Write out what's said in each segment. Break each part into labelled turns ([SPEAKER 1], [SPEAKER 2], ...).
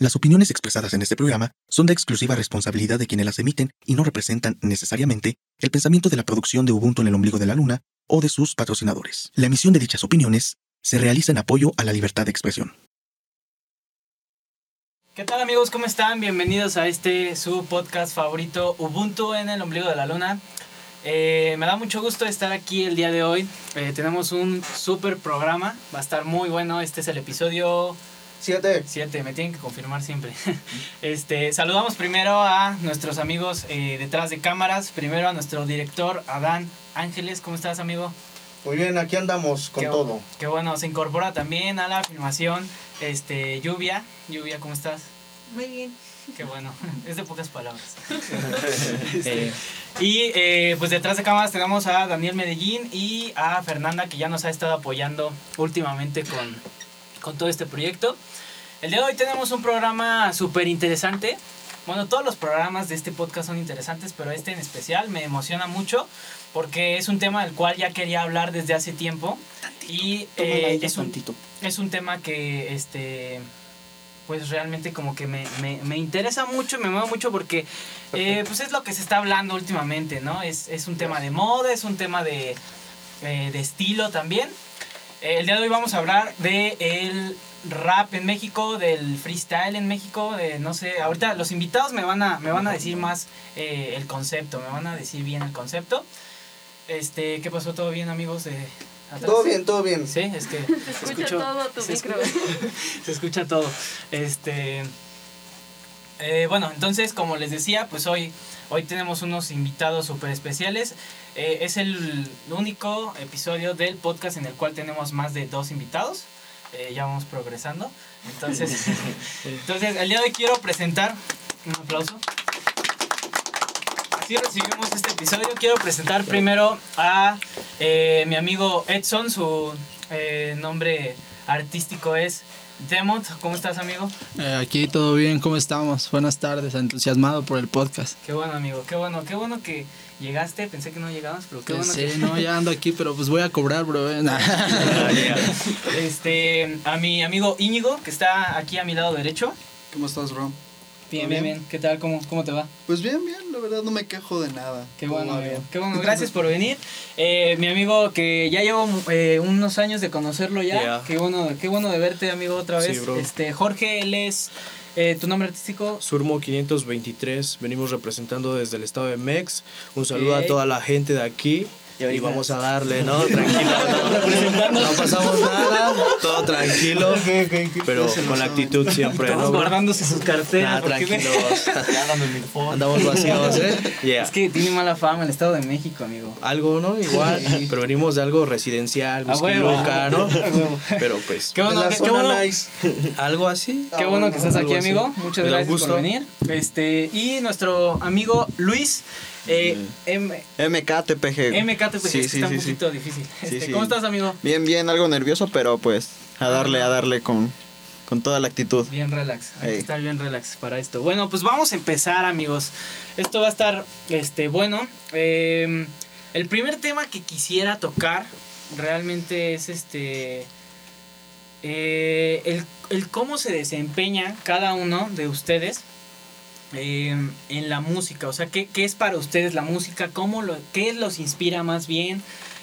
[SPEAKER 1] Las opiniones expresadas en este programa son de exclusiva responsabilidad de quienes las emiten y no representan necesariamente el pensamiento de la producción de Ubuntu en el ombligo de la luna o de sus patrocinadores. La emisión de dichas opiniones se realiza en apoyo a la libertad de expresión.
[SPEAKER 2] ¿Qué tal amigos? ¿Cómo están? Bienvenidos a este su podcast favorito Ubuntu en el ombligo de la luna. Eh, me da mucho gusto estar aquí el día de hoy. Eh, tenemos un super programa, va a estar muy bueno. Este es el episodio
[SPEAKER 3] Siete.
[SPEAKER 2] 7, me tienen que confirmar siempre. Este, saludamos primero a nuestros amigos eh, detrás de cámaras. Primero a nuestro director Adán Ángeles. ¿Cómo estás, amigo?
[SPEAKER 3] Muy bien, aquí andamos con
[SPEAKER 2] Qué-
[SPEAKER 3] todo.
[SPEAKER 2] Qué bueno, se incorpora también a la filmación este, Lluvia. Lluvia, ¿cómo estás?
[SPEAKER 4] Muy bien.
[SPEAKER 2] Qué bueno, es de pocas palabras. Este, y eh, pues detrás de cámaras tenemos a Daniel Medellín y a Fernanda que ya nos ha estado apoyando últimamente con, con todo este proyecto. El día de hoy tenemos un programa súper interesante. Bueno, todos los programas de este podcast son interesantes, pero este en especial me emociona mucho porque es un tema del cual ya quería hablar desde hace tiempo. Y eh, es un, es un tema que este pues realmente como que me, me, me interesa mucho y me mueve mucho porque eh, pues es lo que se está hablando últimamente, ¿no? Es, es un tema de moda, es un tema de, eh, de estilo también. Eh, el día de hoy vamos a hablar de el rap en México, del freestyle en México, de no sé, ahorita los invitados me van a, me van a decir más eh, el concepto, me van a decir bien el concepto. Este, ¿qué pasó? ¿Todo bien amigos de atrás?
[SPEAKER 3] Todo bien, todo bien.
[SPEAKER 2] Sí, es que
[SPEAKER 4] Se escucha
[SPEAKER 2] escucho-
[SPEAKER 4] todo tu
[SPEAKER 2] se
[SPEAKER 4] micro.
[SPEAKER 2] se escucha todo. Este. eh, bueno, entonces, como les decía, pues hoy, hoy tenemos unos invitados súper especiales. Eh, es el único episodio del podcast en el cual tenemos más de dos invitados. Eh, ya vamos progresando. Entonces, entonces, el día de hoy quiero presentar. Un aplauso. Así recibimos este episodio. Quiero presentar primero a eh, mi amigo Edson. Su eh, nombre artístico es Demont. ¿Cómo estás, amigo?
[SPEAKER 5] Eh, aquí todo bien, ¿cómo estamos? Buenas tardes, entusiasmado por el podcast.
[SPEAKER 2] Qué bueno, amigo. Qué bueno, qué bueno que llegaste. Pensé que no llegabas, pero qué bueno
[SPEAKER 5] sí,
[SPEAKER 2] que.
[SPEAKER 5] no, ya ando aquí, pero pues voy a cobrar, bro. eh.
[SPEAKER 2] Este, a mi amigo Íñigo, que está aquí a mi lado derecho.
[SPEAKER 6] ¿Cómo estás, bro?
[SPEAKER 2] Bien,
[SPEAKER 6] ¿Todo
[SPEAKER 2] bien,
[SPEAKER 6] bien?
[SPEAKER 2] ¿Qué tal? ¿Cómo, cómo te va?
[SPEAKER 6] Pues bien, bien, la verdad no me quejo de nada.
[SPEAKER 2] Qué bueno,
[SPEAKER 6] bien.
[SPEAKER 2] Qué bueno, gracias por venir. Eh, mi amigo que ya llevo eh, unos años de conocerlo ya.
[SPEAKER 7] Ya.
[SPEAKER 2] Qué bueno, qué bueno de verte, amigo, otra
[SPEAKER 7] Sí,
[SPEAKER 2] vez.
[SPEAKER 7] bro.
[SPEAKER 2] Este, Jorge, él es eh, tu nombre artístico.
[SPEAKER 7] Surmo 523, venimos representando desde el estado de Mex. Un saludo a toda la gente de aquí. Y, vamos a darle, ¿no? Tranquilo, no, no pasamos nada, todo tranquilo, pero con la actitud siempre,
[SPEAKER 2] Todos
[SPEAKER 7] ¿no?
[SPEAKER 2] guardándose sus carteras.
[SPEAKER 7] Nah, tranquilos. Andamos vacíos, ¿eh? Yeah.
[SPEAKER 2] Es que tiene mala fama el Estado de México, amigo.
[SPEAKER 7] Algo, ¿no? Igual, pero venimos de algo residencial,
[SPEAKER 2] A
[SPEAKER 7] whisky
[SPEAKER 2] huevo.
[SPEAKER 7] loca, ¿no? Pero pues,
[SPEAKER 2] Qué bueno, qué, bueno,
[SPEAKER 7] algo así.
[SPEAKER 2] qué bueno que estás aquí, amigo. Muchas gracias por venir. Este, y nuestro amigo Luis, eh, M-
[SPEAKER 3] MKTPG.
[SPEAKER 2] MKT, pues
[SPEAKER 3] Sí, sí,
[SPEAKER 2] está un
[SPEAKER 3] sí,
[SPEAKER 2] poquito difícil. Este. ¿Cómo estás, amigo?
[SPEAKER 3] Bien, bien, algo nervioso, pero pues a darle, a darle con, con toda la actitud.
[SPEAKER 2] Bien relax, hay que estar bien relax para esto. Bueno, pues vamos a empezar, amigos. Esto va a estar este, bueno. Eh, el primer tema que quisiera tocar realmente es este. eh, el, el cómo se desempeña cada uno de ustedes eh, en la música. O sea, ¿qué, qué es para ustedes la música? ¿Cómo lo, ¿Qué los inspira más bien?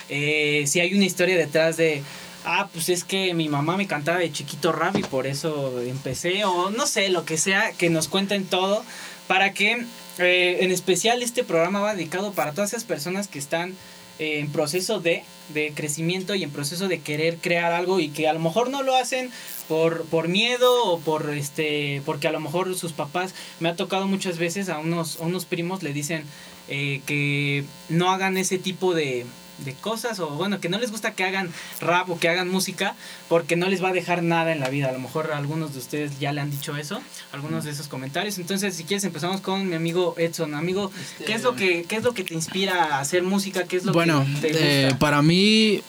[SPEAKER 2] Eh, si hay una historia detrás de, ah, pues es que mi mamá me cantaba de chiquito rap y por eso empecé, o no sé, lo que sea, que nos cuenten todo, para que eh, en especial este programa va dedicado para todas esas personas que están en proceso de, de crecimiento y en proceso de querer crear algo y que a lo mejor no lo hacen por, por miedo o por este porque a lo mejor sus papás me ha tocado muchas veces a unos, a unos primos le dicen eh, que no hagan ese tipo de, de cosas o bueno que no les gusta que hagan rap o que hagan música porque no les va a dejar nada en la vida. A lo mejor algunos de ustedes ya le han dicho eso algunos de esos comentarios. Entonces si quieres empezamos con mi amigo Edson. Amigo qué es lo que qué es lo que te inspira a hacer música qué es lo
[SPEAKER 5] Bueno,
[SPEAKER 2] que te
[SPEAKER 5] eh,
[SPEAKER 2] gusta
[SPEAKER 5] para mí,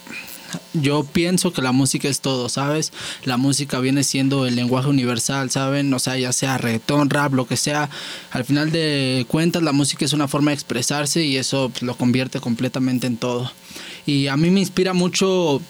[SPEAKER 5] yo pienso que la música es todo, ¿sabes? La música viene siendo el lenguaje universal, ¿saben? O sea, ya sea reggaetón, rap, lo que sea. Al final de cuentas, la música es una forma de expresarse y eso pues, lo convierte completamente en todo. Y a mí me inspira mucho...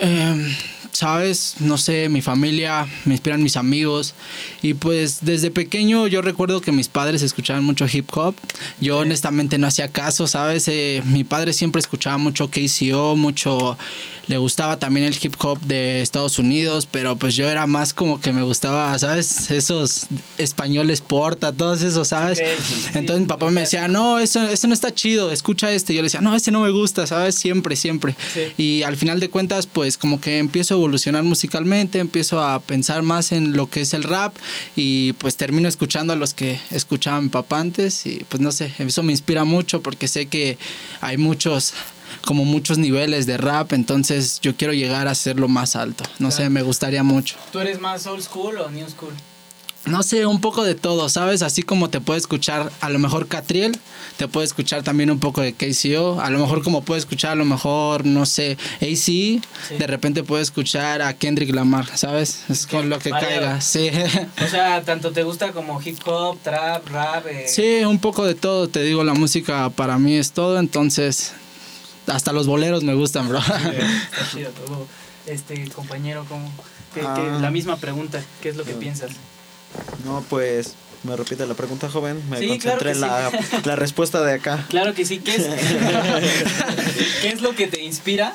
[SPEAKER 5] eh, ¿sabes? No sé, mi familia, me inspiran mis amigos. Y pues desde pequeño yo recuerdo que mis padres escuchaban mucho hip hop. Yo honestamente no hacía caso, ¿sabes? Eh, mi padre siempre escuchaba mucho KCO, mucho... Le gustaba también el hip hop de Estados Unidos, pero pues yo era más como que me gustaba, ¿sabes? Esos españoles porta, todos esos, ¿sabes?
[SPEAKER 2] Ok, sí, sí.
[SPEAKER 5] Entonces mi papá me decía, no, eso, eso no está chido, escucha este. Yo le decía, no, este no me gusta, ¿sabes? Siempre, siempre. Y al final de cuentas, pues como que empiezo a evolucionar musicalmente, empiezo a pensar más en lo que es el rap y pues termino escuchando a los que escuchaba mi papá antes y pues no sé, eso me inspira mucho porque sé que hay muchos como muchos niveles de rap, entonces yo quiero llegar a ser lo más alto. No sé,
[SPEAKER 2] Claro.
[SPEAKER 5] me gustaría mucho.
[SPEAKER 2] ¿Tú eres más old school o new school?
[SPEAKER 5] No sé, un poco de todo, ¿sabes? Así como te puede escuchar a lo mejor Catriel, te puede escuchar también un poco de KCO, a lo mejor como puede escuchar a lo mejor, no sé, AC, de repente puede escuchar a Kendrick Lamar, ¿sabes? Es con lo que caiga, sí.
[SPEAKER 2] O sea, tanto te gusta como hip hop, trap, rap. eh,
[SPEAKER 5] Sí, un poco de todo, te digo, la música para mí es todo, entonces hasta los boleros me gustan, bro.
[SPEAKER 2] Está chido. Este compañero, ¿cómo? Que, que
[SPEAKER 3] Ah.
[SPEAKER 2] la misma pregunta, ¿qué es lo que piensas?
[SPEAKER 3] No, pues, me repite la pregunta, joven. Me
[SPEAKER 2] Sí,
[SPEAKER 3] concentré en la, la respuesta de acá.
[SPEAKER 2] Claro que sí, ¿qué es, ¿qué es lo que te inspira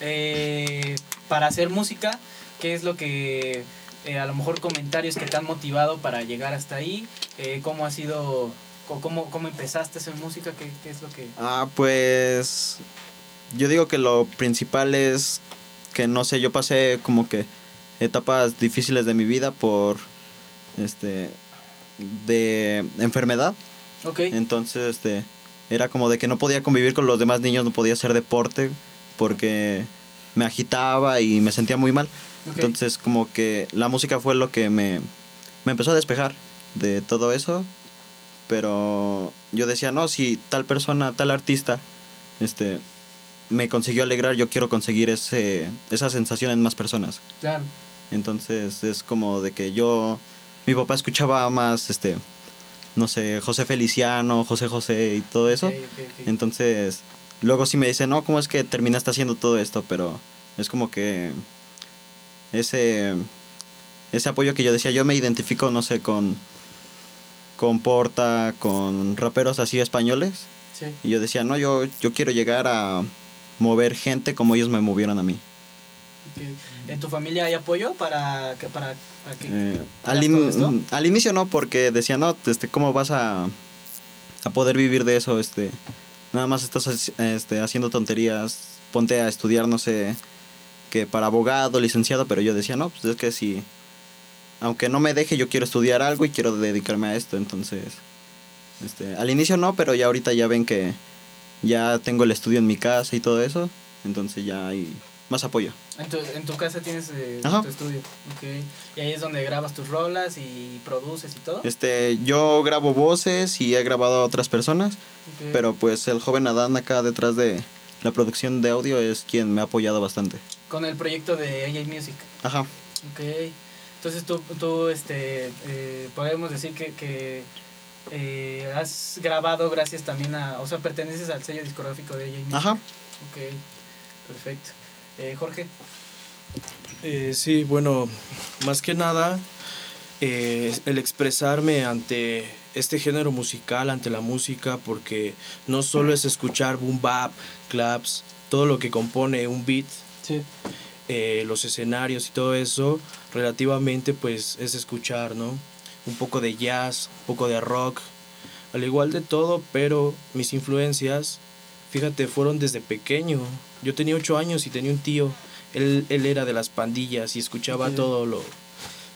[SPEAKER 2] eh, para hacer música? ¿Qué es lo que, eh, a lo mejor comentarios que te han motivado para llegar hasta ahí? Eh, ¿Cómo ha sido, cómo, cómo empezaste a hacer música? ¿Qué, qué es lo que...?
[SPEAKER 3] Ah, pues, yo digo que lo principal es que, no sé, yo pasé como que etapas difíciles de mi vida por, este, de enfermedad.
[SPEAKER 2] Ok,
[SPEAKER 3] Entonces, este, era como de que no podía convivir con los demás niños, no podía hacer deporte porque me agitaba y me sentía muy mal. Entonces, como que la música fue lo que me, me empezó a despejar de todo eso. Pero yo decía, no, si tal persona, tal artista, este, me consiguió alegrar, yo quiero conseguir ese, esa sensación en más personas.
[SPEAKER 2] claro.
[SPEAKER 3] Entonces es como de que yo, mi papá escuchaba más, este, no sé, José Feliciano, José José y todo eso. Entonces, luego sí me dice, no, ¿cómo es que terminaste haciendo todo esto? Pero es como que ese, ese apoyo que yo decía, yo me identifico, no sé, con, con Porta, con raperos así españoles.
[SPEAKER 2] Sí.
[SPEAKER 3] Y yo decía, no, yo, yo quiero llegar a mover gente como ellos me movieron a mí.
[SPEAKER 2] ¿En tu familia hay apoyo para que, para, para que
[SPEAKER 3] Eh, al, in- inicio no, porque decía, no, este, ¿cómo vas a, a poder vivir de eso? Este, nada más estás este, haciendo tonterías, ponte a estudiar, no sé, que para abogado, licenciado, pero yo decía, no, pues es que si, aunque no me deje, yo quiero estudiar algo y quiero dedicarme a esto, entonces, este, al inicio no, pero ya ahorita ya ven que ya tengo el estudio en mi casa y todo eso, entonces ya hay más apoyo.
[SPEAKER 2] En tu, en tu casa tienes eh, tu estudio. Ok. Y ahí es donde grabas tus rolas y produces y todo.
[SPEAKER 3] Este, yo grabo voces y he grabado a otras personas, pero pues el joven Adán acá detrás de la producción de audio es quien me ha apoyado bastante.
[SPEAKER 2] Con el proyecto de AJ Music.
[SPEAKER 3] Ajá.
[SPEAKER 2] Ok. Entonces tú, tú este, eh, podemos decir que, que eh, has grabado gracias también a, o sea, perteneces al sello discográfico de AJ Music.
[SPEAKER 3] Ajá.
[SPEAKER 2] Ok, perfecto. Eh, Jorge,
[SPEAKER 7] Eh, sí, bueno, más que nada, eh, el expresarme ante este género musical, ante la música, porque no solo es escuchar boom bap, claps, todo lo que compone un beat,
[SPEAKER 2] sí.
[SPEAKER 7] eh, los escenarios y todo eso, relativamente pues es escuchar, ¿no? Un poco de jazz, un poco de rock, al igual de todo, pero mis influencias, fíjate, fueron desde pequeño. Yo tenía ocho años y tenía un tío, él, él era de las pandillas y escuchaba todo lo,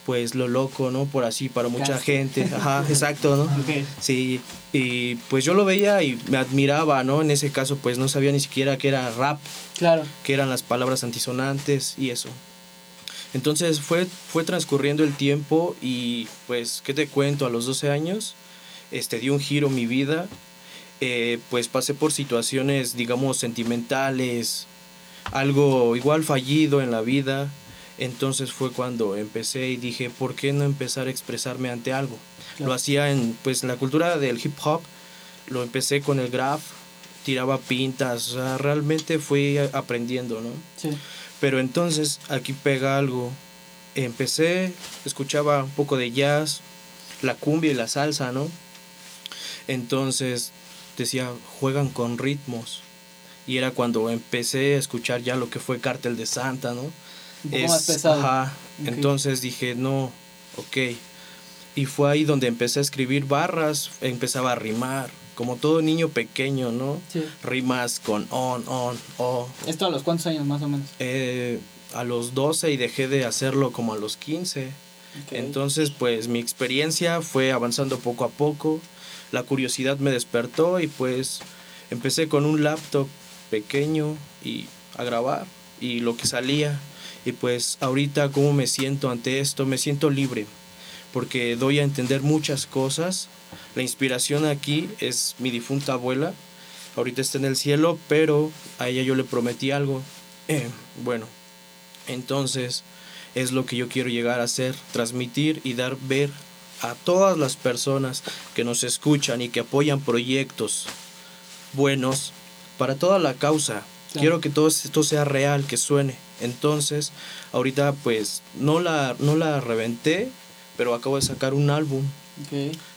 [SPEAKER 7] pues lo loco, ¿no? Por así, para mucha gente, ajá, exacto, ¿no?
[SPEAKER 2] Ok.
[SPEAKER 7] Sí, y pues yo lo veía y me admiraba, ¿no? En ese caso pues no sabía ni siquiera que era rap,
[SPEAKER 2] Claro.
[SPEAKER 7] que eran las palabras antisonantes y eso. Entonces fue, fue transcurriendo el tiempo y pues, ¿qué te cuento? A los 12 años este, dio un giro mi vida. Eh, pues pasé por situaciones, digamos, sentimentales, algo igual fallido en la vida. Entonces fue cuando empecé y dije, ¿por qué no empezar a expresarme ante algo?
[SPEAKER 2] Claro.
[SPEAKER 7] Lo hacía en pues, la cultura del hip hop, lo empecé con el graph, tiraba pintas, o sea, realmente fui aprendiendo, ¿no?
[SPEAKER 2] Sí.
[SPEAKER 7] Pero entonces aquí pega algo. Empecé, escuchaba un poco de jazz, la cumbia y la salsa, ¿no? Entonces decía, juegan con ritmos. Y era cuando empecé a escuchar ya lo que fue Cártel de Santa, ¿no?
[SPEAKER 2] Un poco más pesado.
[SPEAKER 7] Ajá.
[SPEAKER 2] Ok.
[SPEAKER 7] Entonces dije, no, ok. Y fue ahí donde empecé a escribir barras, empezaba a rimar, como todo niño pequeño, ¿no?
[SPEAKER 2] Sí.
[SPEAKER 7] Rimas con on, on, oh.
[SPEAKER 2] ¿Esto a los cuántos años más o menos?
[SPEAKER 7] Eh, a los 12 y dejé de hacerlo como a los 15.
[SPEAKER 2] Ok.
[SPEAKER 7] Entonces, pues mi experiencia fue avanzando poco a poco. La curiosidad me despertó y pues empecé con un laptop pequeño y a grabar y lo que salía. Y pues ahorita cómo me siento ante esto, me siento libre porque doy a entender muchas cosas. La inspiración aquí es mi difunta abuela. Ahorita está en el cielo, pero a ella yo le prometí algo. Eh, bueno, entonces es lo que yo quiero llegar a hacer, transmitir y dar ver a todas las personas que nos escuchan y que apoyan proyectos buenos para toda la causa.
[SPEAKER 2] Claro.
[SPEAKER 7] Quiero que todo esto sea real, que suene. Entonces, ahorita pues no la, no la reventé, pero acabo de sacar un álbum.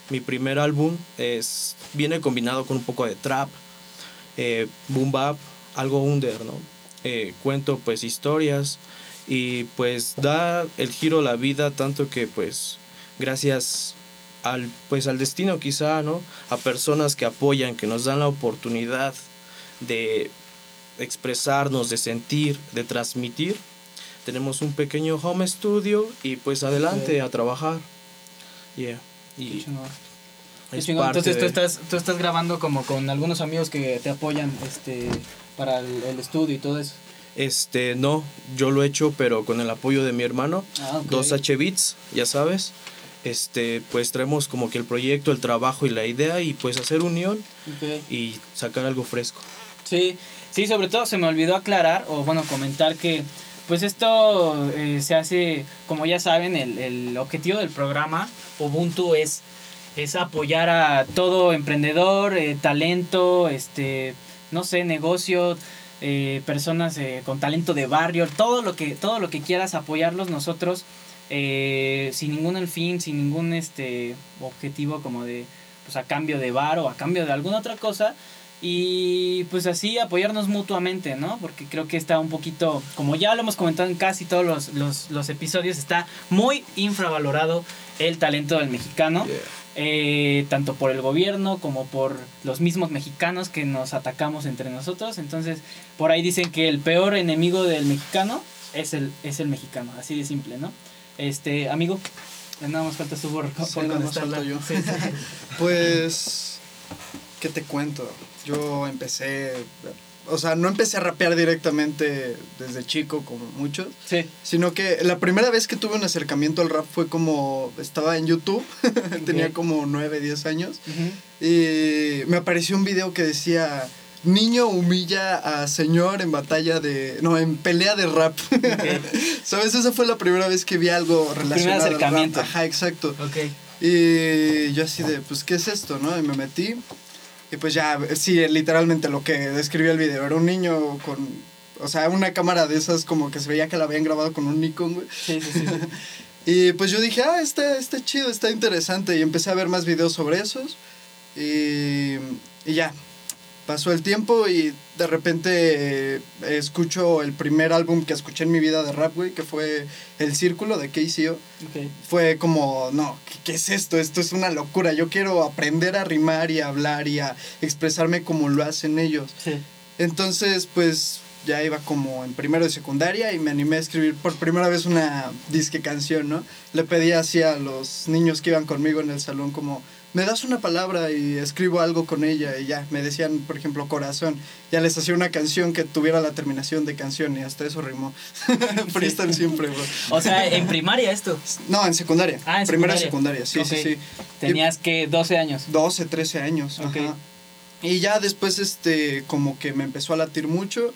[SPEAKER 7] Mi primer álbum es, viene combinado con un poco de trap, eh, boom bap, algo under, ¿no? Eh, cuento pues historias y pues da el giro a la vida tanto que pues gracias al pues al destino quizá, ¿no? A personas que apoyan, que nos dan la oportunidad de expresarnos, de sentir, de transmitir. Tenemos un pequeño home studio y pues adelante a trabajar. Yeah. Y es
[SPEAKER 2] Entonces tú estás, tú estás grabando como con algunos amigos que te apoyan este para el, el estudio y todo eso.
[SPEAKER 7] Este, no, yo lo he hecho, pero con el apoyo de mi hermano.
[SPEAKER 2] Ah, ok.
[SPEAKER 7] Dos H bits, ya sabes. Este, pues traemos como que el proyecto, el trabajo y la idea y pues hacer unión
[SPEAKER 2] Ok.
[SPEAKER 7] y sacar algo fresco.
[SPEAKER 2] Sí, sí, sobre todo se me olvidó aclarar o bueno, comentar que pues esto eh, se hace, como ya saben, el, el objetivo del programa Ubuntu es, es apoyar a todo emprendedor, eh, talento, este, no sé, negocio, eh, personas eh, con talento de barrio, todo lo que, todo lo que quieras apoyarlos nosotros, eh, sin ningún fin, sin ningún este objetivo como de pues a cambio de bar o a cambio de alguna otra cosa, y pues así apoyarnos mutuamente, ¿no? Porque creo que está un poquito, como ya lo hemos comentado en casi todos los, los, los episodios, está muy infravalorado el talento del mexicano, eh, tanto por el gobierno como por los mismos mexicanos que nos atacamos entre nosotros. Entonces, por ahí dicen que el peor enemigo del mexicano es el, es el mexicano, así de simple, ¿no? Este, amigo, nada más falta su por,
[SPEAKER 6] Sí,
[SPEAKER 2] por
[SPEAKER 6] nada más
[SPEAKER 2] contestarla.
[SPEAKER 6] falto yo.
[SPEAKER 2] Sí, sí.
[SPEAKER 6] Pues, ¿qué te cuento? Yo empecé, o sea, no empecé a rapear directamente desde chico como muchos,
[SPEAKER 2] Sí.
[SPEAKER 6] sino que la primera vez que tuve un acercamiento al rap fue como, estaba en YouTube, tenía
[SPEAKER 2] Ok.
[SPEAKER 6] como 9, 10 años,
[SPEAKER 2] Ujú.
[SPEAKER 6] y me apareció un video que decía... Niño humilla a señor en batalla de... No, en pelea de rap. ¿Sabes? Esa fue la primera vez que vi algo relacionado al rap.
[SPEAKER 2] acercamiento.
[SPEAKER 6] Ajá, exacto.
[SPEAKER 2] Ok.
[SPEAKER 6] Y yo así de, pues, ¿qué es esto, no? Y me metí. Y pues ya, sí, literalmente lo que describía el video. Era un niño con, o sea, una cámara de esas como que se veía que la habían grabado con un Nikon, güey.
[SPEAKER 2] Sí, sí, sí. sí.
[SPEAKER 6] Y pues yo dije, ah, está, está chido, está interesante. Y empecé a ver más videos sobre esos. Y, y ya, pasó el tiempo y de repente eh, escucho el primer álbum que escuché en mi vida de rap, güey, que fue El Círculo de KCO
[SPEAKER 2] Ok.
[SPEAKER 6] fue como, no, ¿qué, qué es esto? Esto es una locura. Yo quiero aprender a rimar y a hablar y a expresarme como lo hacen ellos.
[SPEAKER 2] Sí.
[SPEAKER 6] Entonces, pues ya iba como en primero de secundaria y me animé a escribir por primera vez una disque canción, ¿no? Le pedí así a los niños que iban conmigo en el salón como, me das una palabra y escribo algo con ella y ya, me decían, por ejemplo, corazón. Ya les hacía una canción que tuviera la terminación de canción y hasta eso rimó. Freestyle siempre, bro.
[SPEAKER 2] O sea, en primaria esto.
[SPEAKER 6] No, en secundaria.
[SPEAKER 2] Ah, en
[SPEAKER 6] Primera
[SPEAKER 2] secundaria.
[SPEAKER 6] secundaria, sí, sí, sí.
[SPEAKER 2] Tenías que 12 años.
[SPEAKER 6] 12, 13 años.
[SPEAKER 2] Ok.
[SPEAKER 6] ajá. Y ya después, este, como que me empezó a latir mucho.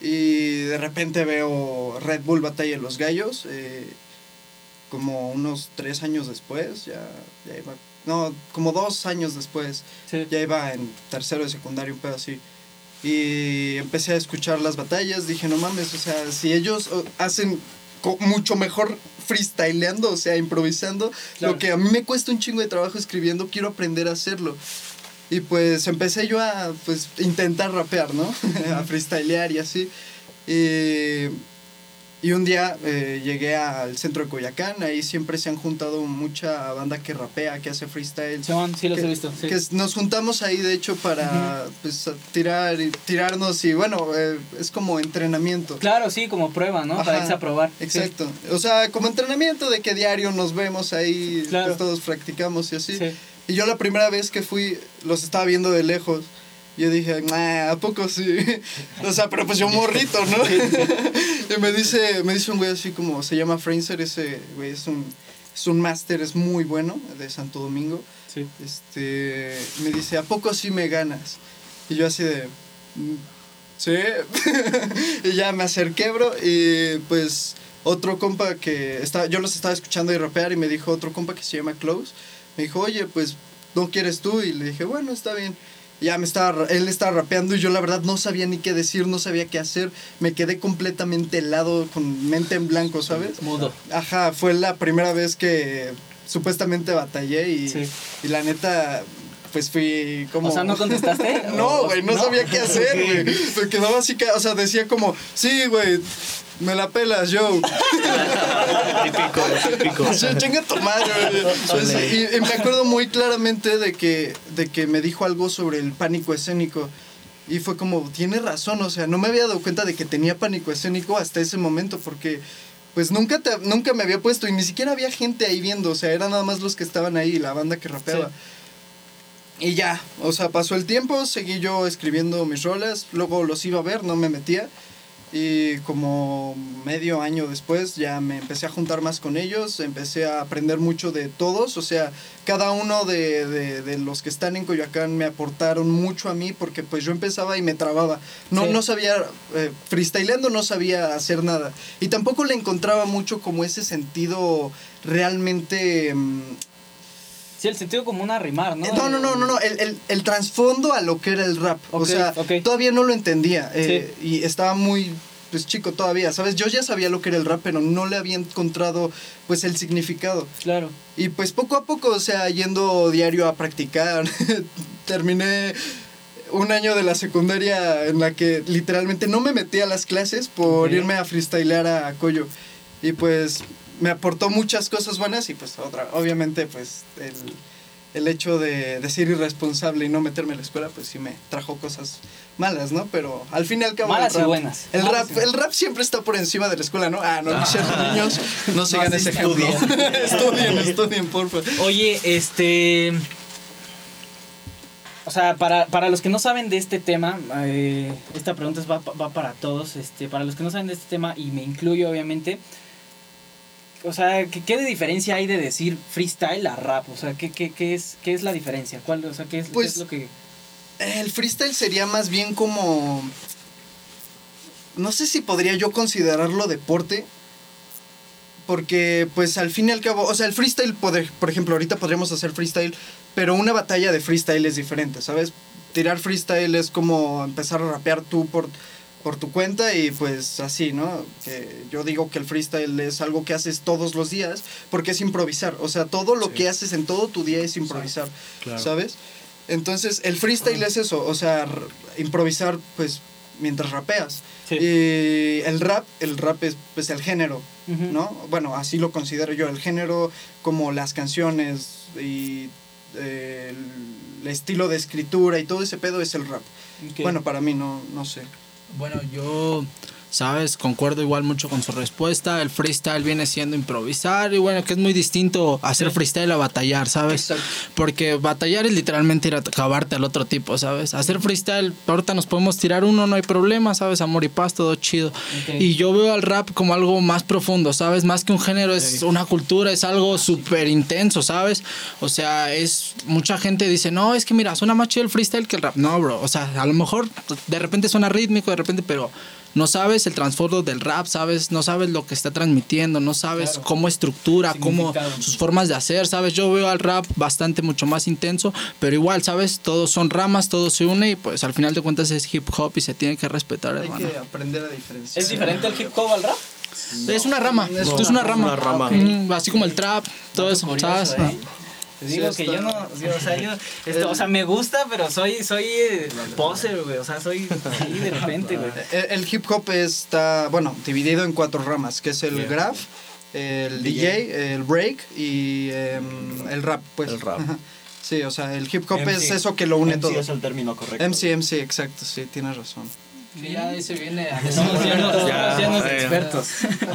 [SPEAKER 6] Y de repente veo Red Bull Batalla de los Gallos. eh, como unos tres años después, ya, ya iba. No, como dos años después,
[SPEAKER 2] Sí.
[SPEAKER 6] ya iba en tercero de secundaria, un pedo así. y empecé a escuchar las batallas, dije, no mames, o sea, si ellos hacen mucho mejor freestyleando, o sea, improvisando,
[SPEAKER 2] Claro.
[SPEAKER 6] lo que a mí me cuesta un chingo de trabajo escribiendo, quiero aprender a hacerlo. Y pues empecé yo a pues, intentar rapear, ¿no? a freestylear y así. Y, y un día eh, llegué al centro de Coyacán, ahí siempre se han juntado mucha banda que rapea, que hace freestyle.
[SPEAKER 2] Simón, sí los
[SPEAKER 6] que,
[SPEAKER 2] he visto. sí.
[SPEAKER 6] que nos juntamos ahí, de hecho, para pues, tirar y tirarnos y bueno, eh, es como entrenamiento.
[SPEAKER 2] Claro, sí, como prueba, ¿no? Para irse a probar. Sí.
[SPEAKER 6] Exacto. O sea, como entrenamiento de que diario nos vemos ahí,
[SPEAKER 2] Claro.
[SPEAKER 6] pues, todos practicamos y así.
[SPEAKER 2] Sí.
[SPEAKER 6] Y yo la primera vez que fui, los estaba viendo de lejos. Yo dije, "Nah, ¿a poco sí? o sea, pero pues yo morrito, ¿no? y me dice, me dice un güey así como, se llama Fraser, ese güey es un, es un máster, es muy bueno, de Santo Domingo.
[SPEAKER 2] Sí.
[SPEAKER 6] Este, me dice, ¿a poco sí me ganas? Y yo así de, "Mm, sí. y ya me acerqué, bro, y pues otro compa que estaba, yo los estaba escuchando y rapear y me dijo otro compa que se llama Close, me dijo, oye, pues, ¿no quieres tú? Y le dije, bueno, está bien. Ya me estaba, él estaba rapeando y yo la verdad no sabía ni qué decir, no sabía qué hacer. Me quedé completamente helado, con mente en blanco, ¿sabes?
[SPEAKER 2] Mudo.
[SPEAKER 6] Ajá, fue la primera vez que supuestamente batallé y,
[SPEAKER 2] Sí.
[SPEAKER 6] y la neta, pues fui como...
[SPEAKER 2] O sea, ¿no contestaste?
[SPEAKER 6] no, güey, no,
[SPEAKER 2] ¿no?
[SPEAKER 6] sabía qué hacer, güey. Me quedaba así, o sea, decía como, sí, güey, me la pelas, yo.
[SPEAKER 7] Típico, típico.
[SPEAKER 6] O sea, chinga tu madre, güey. Pues, y, y me acuerdo muy claramente de que, de que me dijo algo sobre el pánico escénico. Y fue como, tiene razón, o sea, no me había dado cuenta de que tenía pánico escénico hasta ese momento, porque pues nunca, te- nunca me había puesto y ni siquiera había gente ahí viendo, o sea, eran nada más los que estaban ahí, la banda que rapeaba. Y ya, o sea, pasó el tiempo, seguí yo escribiendo mis rolas, luego los iba a ver, no me metía. Y como medio año después ya me empecé a juntar más con ellos, empecé a aprender mucho de todos, o sea, cada uno de, de- de los que están en Coyoacán me aportaron mucho a mí porque pues yo empezaba y me trababa. No,
[SPEAKER 2] Sí.
[SPEAKER 6] no sabía, eh, freestyleando no sabía hacer nada. Y tampoco le encontraba mucho como ese sentido realmente... mm,
[SPEAKER 2] Sí, el sentido común a rimar, ¿no?
[SPEAKER 6] eh, no, no, no, no, no, el, el, el trasfondo a lo que era el rap. o sea, todavía no lo entendía. eh, Y estaba muy pues, chico todavía, ¿sabes? Yo ya sabía lo que era el rap, pero no le había encontrado pues el significado.
[SPEAKER 2] Claro.
[SPEAKER 6] Y pues poco a poco, o sea, yendo diario a practicar, terminé un año de la secundaria en la que literalmente no me metí a las clases por irme a freestylear a Coyo. Y pues me aportó muchas cosas buenas y pues otra, obviamente pues el, el hecho de, de ser irresponsable y no meterme a la escuela pues sí me trajo cosas malas, ¿no? Pero al fin y al cabo... el
[SPEAKER 2] Malas y
[SPEAKER 6] rap-
[SPEAKER 2] buenas.
[SPEAKER 6] El rap,
[SPEAKER 2] y
[SPEAKER 6] el rap siempre está por encima de la escuela, ¿no? Ah, no, no sean niños, no sigan
[SPEAKER 2] No,
[SPEAKER 6] ese ejemplo. estudien, estudien, porfa.
[SPEAKER 2] Oye, este. O sea, para, para los que no saben de este tema, eh, esta pregunta es- va, va para todos. Este, para los que no saben de este tema, y me incluyo obviamente. O sea, ¿qué, qué de diferencia hay de decir freestyle a rap? O sea, ¿qué, qué, qué es, qué es la diferencia? ¿Cuál, o sea, ¿qué es, qué
[SPEAKER 6] Pues,
[SPEAKER 2] es lo que.?
[SPEAKER 6] El freestyle sería más bien como. No sé si podría yo considerarlo deporte. Porque, pues al fin y al cabo, o sea, el freestyle, por, por ejemplo, ahorita podríamos hacer freestyle, pero una batalla de freestyle es diferente, ¿sabes? Tirar freestyle es como empezar a rapear tú por, por tu cuenta y pues así, ¿no? Que yo digo que el freestyle es algo que haces todos los días porque es improvisar, o sea, todo lo
[SPEAKER 7] Sí.
[SPEAKER 6] que haces en todo tu día es improvisar,
[SPEAKER 7] Claro.
[SPEAKER 6] ¿sabes? Entonces, el freestyle es eso, o sea, improvisar pues mientras rapeas.
[SPEAKER 2] Sí.
[SPEAKER 6] Y el rap, el rap es pues el género. ¿no? Bueno, así lo considero yo, el género como las canciones y eh, el, estilo de escritura y todo ese pedo es el rap. Bueno, para mí no, no sé.
[SPEAKER 5] Bueno, yo, sabes, concuerdo igual mucho con su respuesta. El freestyle viene siendo improvisar y bueno, que es muy distinto hacer freestyle a batallar, ¿sabes?
[SPEAKER 6] Exacto.
[SPEAKER 5] Porque batallar es literalmente ir a acabarte al otro tipo, ¿sabes? Hacer freestyle, ahorita nos podemos tirar uno, no hay problema, ¿sabes? Amor y paz, todo chido. Y yo veo al rap como algo más profundo, ¿sabes? Más que un género, es una cultura, es algo súper intenso, ¿sabes? O sea, es. Mucha gente dice, no, es que mira, suena más chido el freestyle que el rap. No, bro. O sea, a lo mejor de repente suena rítmico, de repente, pero no sabes el trasfondo del rap, sabes, no sabes lo que está transmitiendo, no sabes
[SPEAKER 2] Claro.
[SPEAKER 5] cómo estructura, cómo sus formas de hacer, sabes, yo veo al rap bastante mucho más intenso, pero igual, sabes, todos son ramas, todo se une y pues al final de cuentas es hip hop y se tiene que respetar,
[SPEAKER 6] Hay
[SPEAKER 5] hermano.
[SPEAKER 6] que aprender a diferenciar.
[SPEAKER 2] ¿Es diferente el hip hop al rap?
[SPEAKER 5] Es una rama,
[SPEAKER 6] es
[SPEAKER 5] es una rama,
[SPEAKER 7] una rama.
[SPEAKER 5] Mm, así como el trap, todo eso,
[SPEAKER 2] Curioso,
[SPEAKER 5] ¿sabes?
[SPEAKER 2] ¿eh? Te digo
[SPEAKER 6] Sí,
[SPEAKER 2] que yo no, sí, o sea, yo, esto, o sea, me gusta, pero soy, soy eh, poser, güey, o sea, soy ahí de repente, güey.
[SPEAKER 6] El, el hip hop está, bueno, dividido en cuatro ramas, que es el graph, el DJ, el break y em, el rap, pues.
[SPEAKER 7] El rap.
[SPEAKER 6] Ajá. Sí, o sea, el hip hop
[SPEAKER 3] MC.
[SPEAKER 6] es eso que lo une todo.
[SPEAKER 3] es el término correcto.
[SPEAKER 6] MC, MC, exacto, sí, tienes razón.
[SPEAKER 5] Ya ahí se viene a
[SPEAKER 2] Somos ya unos,
[SPEAKER 7] Ya,
[SPEAKER 2] ya expertos.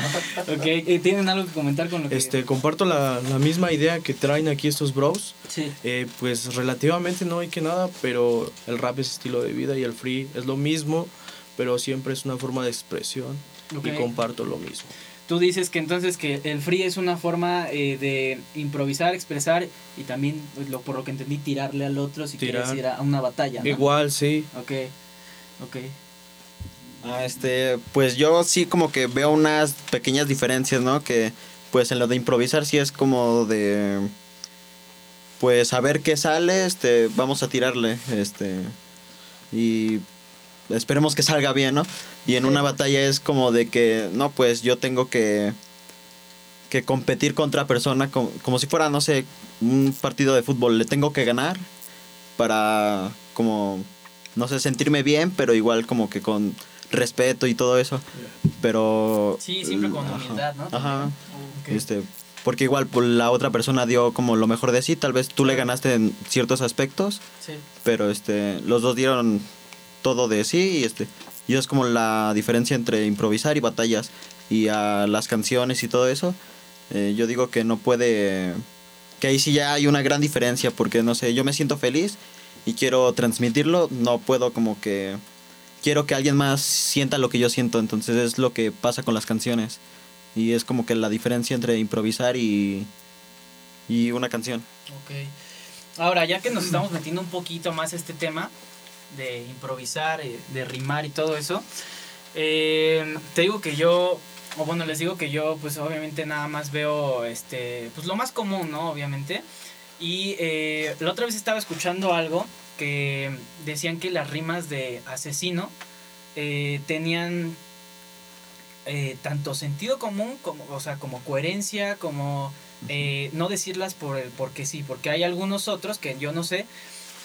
[SPEAKER 2] ok, ¿y ¿tienen algo que comentar con lo que...?
[SPEAKER 7] Este, comparto la, la misma idea que traen aquí estos bros.
[SPEAKER 2] Sí.
[SPEAKER 7] Eh, pues relativamente no hay que nada, pero el rap es estilo de vida y el free es lo mismo, pero siempre es una forma de expresión
[SPEAKER 2] Ok.
[SPEAKER 7] y comparto lo mismo.
[SPEAKER 2] Tú dices que entonces que el free es una forma eh, de improvisar, expresar y también, pues, lo, por lo que entendí, tirarle al otro si
[SPEAKER 7] Tirar.
[SPEAKER 2] quieres ir a una batalla, ¿no?
[SPEAKER 7] Igual, sí.
[SPEAKER 2] Ok, ok.
[SPEAKER 3] Ah, este, pues yo sí como que veo unas pequeñas diferencias, ¿no? Que pues en lo de improvisar sí es como de pues a ver qué sale, este, vamos a tirarle, este y esperemos que salga bien, ¿no? Y en una batalla es como de que no, pues yo tengo que que competir contra persona como, como si fuera, no sé, un partido de fútbol, le tengo que ganar para como no sé, sentirme bien, pero igual como que con respeto y todo eso. Pero
[SPEAKER 2] Sí, siempre con
[SPEAKER 3] Ajá.
[SPEAKER 2] humildad, ¿no?
[SPEAKER 3] Ajá.
[SPEAKER 2] Ok.
[SPEAKER 3] Este, porque igual pues, la otra persona dio como lo mejor de sí, tal vez tú le ganaste en ciertos aspectos,
[SPEAKER 2] Sí.
[SPEAKER 3] pero este los dos dieron todo de sí y este y es como la diferencia entre improvisar y batallas y a las canciones y todo eso. eh, yo digo que no puede que ahí sí ya hay una gran diferencia porque no sé, yo me siento feliz y quiero transmitirlo, no puedo como que quiero que alguien más sienta lo que yo siento, entonces es lo que pasa con las canciones y es como que la diferencia entre improvisar y y una canción.
[SPEAKER 2] Ok. Ahora, ya que nos estamos metiendo un poquito más a este tema de improvisar, eh, de rimar y todo eso, eh, te digo que yo, o bueno, les digo que yo, pues obviamente nada más veo, este, pues lo más común, ¿no? Obviamente. Y eh, la otra vez estaba escuchando algo que decían que las rimas de asesino eh, tenían eh, tanto sentido común como, o sea, como coherencia, como eh, no decirlas por el porque sí, porque hay algunos otros que yo no sé.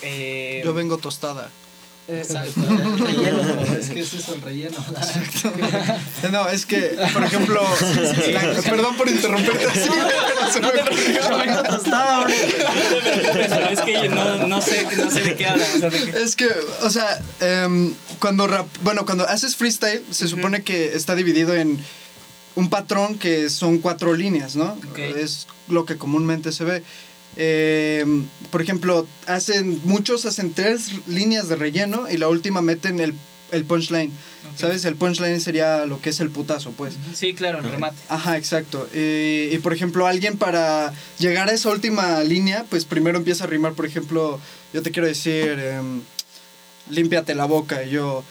[SPEAKER 2] eh,
[SPEAKER 6] Yo vengo tostada.
[SPEAKER 5] Exacto, el relleno, es que ese es el relleno.
[SPEAKER 6] No, es que, por ejemplo, la- perdón por interrumpirte así, pero se me ocurrió.
[SPEAKER 2] pero es que no, no sé, no sé de qué qué-
[SPEAKER 6] Es que, o sea, em, cuando rap, bueno, cuando haces freestyle, se supone que está dividido en un patrón que son cuatro líneas, ¿no?
[SPEAKER 2] Ok.
[SPEAKER 6] Es lo que comúnmente se ve. Em, por ejemplo, hacen, muchos hacen tres líneas de relleno y la última meten el, el punchline. ¿Sabes? El punchline sería lo que es el putazo, pues.
[SPEAKER 2] Sí, claro, el remate.
[SPEAKER 6] Ajá, exacto. Y, y, por ejemplo, alguien para llegar a esa última línea, pues primero empieza a rimar, por ejemplo, yo te quiero decir, em, límpiate la boca. Y yo,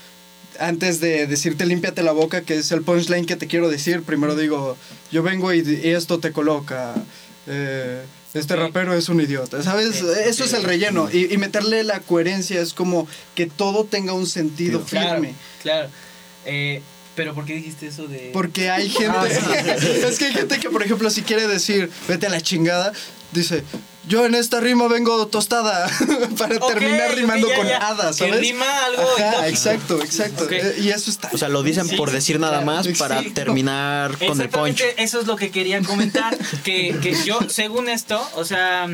[SPEAKER 6] antes de decirte límpiate la boca, que es el punchline que te quiero decir, primero digo, yo vengo y, y esto te coloca. eh, este rapero es un idiota, ¿sabes? Eso es el relleno. Y, y meterle la coherencia es como que todo tenga un sentido
[SPEAKER 2] Claro,
[SPEAKER 6] firme.
[SPEAKER 2] claro. Eh, pero ¿por qué dijiste eso de...?
[SPEAKER 6] Porque hay gente. es que hay gente que, por ejemplo, si quiere decir vete a la chingada, dice. Yo en esta rima vengo tostada para terminar rimando
[SPEAKER 2] ya,
[SPEAKER 6] con
[SPEAKER 2] ya.
[SPEAKER 6] hadas,
[SPEAKER 2] Que
[SPEAKER 6] ¿sabes?
[SPEAKER 2] rima algo
[SPEAKER 6] Ajá, exacto, exacto. Eh, Y eso está.
[SPEAKER 3] O sea, lo dicen
[SPEAKER 2] Sí,
[SPEAKER 3] por decir
[SPEAKER 2] sí,
[SPEAKER 3] nada
[SPEAKER 2] claro.
[SPEAKER 3] más para terminar con el punch.
[SPEAKER 2] Exactamente, eso es lo que quería comentar. que, que yo, según esto, o sea,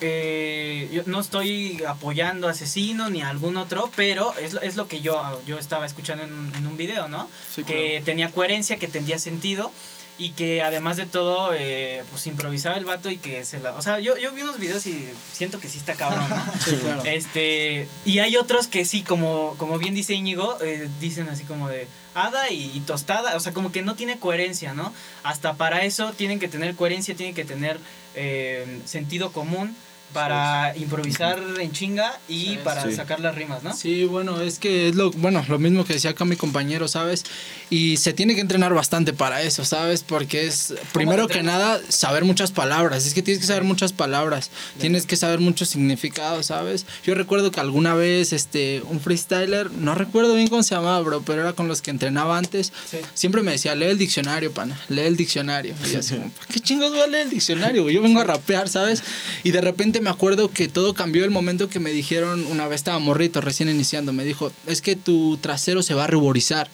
[SPEAKER 2] eh, yo no estoy apoyando a Asesino ni a algún otro, pero es, lo- es lo que yo, yo estaba escuchando en un, en un video, ¿no?
[SPEAKER 6] Sí,
[SPEAKER 2] que tenía coherencia, que tendría sentido. Y que además de todo, eh, pues improvisaba el vato y que se la... O sea, yo, yo vi unos videos y siento que sí está cabrón, ¿no? Este, y hay otros que sí, como, como bien dice Íñigo, eh, dicen así como de hada y, y tostada, o sea, como que no tiene coherencia, ¿no? Hasta para eso tienen que tener coherencia, tienen que tener eh, sentido común, para improvisar en chinga y
[SPEAKER 5] Sí,
[SPEAKER 2] para
[SPEAKER 3] sí.
[SPEAKER 2] sacar las rimas, ¿no?
[SPEAKER 5] Sí, bueno, es que es lo, bueno, lo mismo que decía acá mi compañero, ¿sabes? Y se tiene que entrenar bastante para eso, ¿sabes? Porque es, primero que nada, saber muchas palabras. Es que tienes que saber muchas palabras. Tienes que saber muchos significados, ¿sabes? Yo recuerdo que alguna vez, este, un freestyler, no recuerdo bien cómo se llamaba, bro, pero era con los que entrenaba antes.
[SPEAKER 2] Sí.
[SPEAKER 5] Siempre me decía, lee el diccionario, pana, lee el diccionario. Y yo así, como, ¿por qué chingos voy a leer el diccionario? Yo vengo a rapear, ¿sabes? Y de repente me acuerdo que todo cambió el momento que me dijeron, una vez estaba morrito, recién iniciando, me dijo, es que tu trasero se va a ruborizar.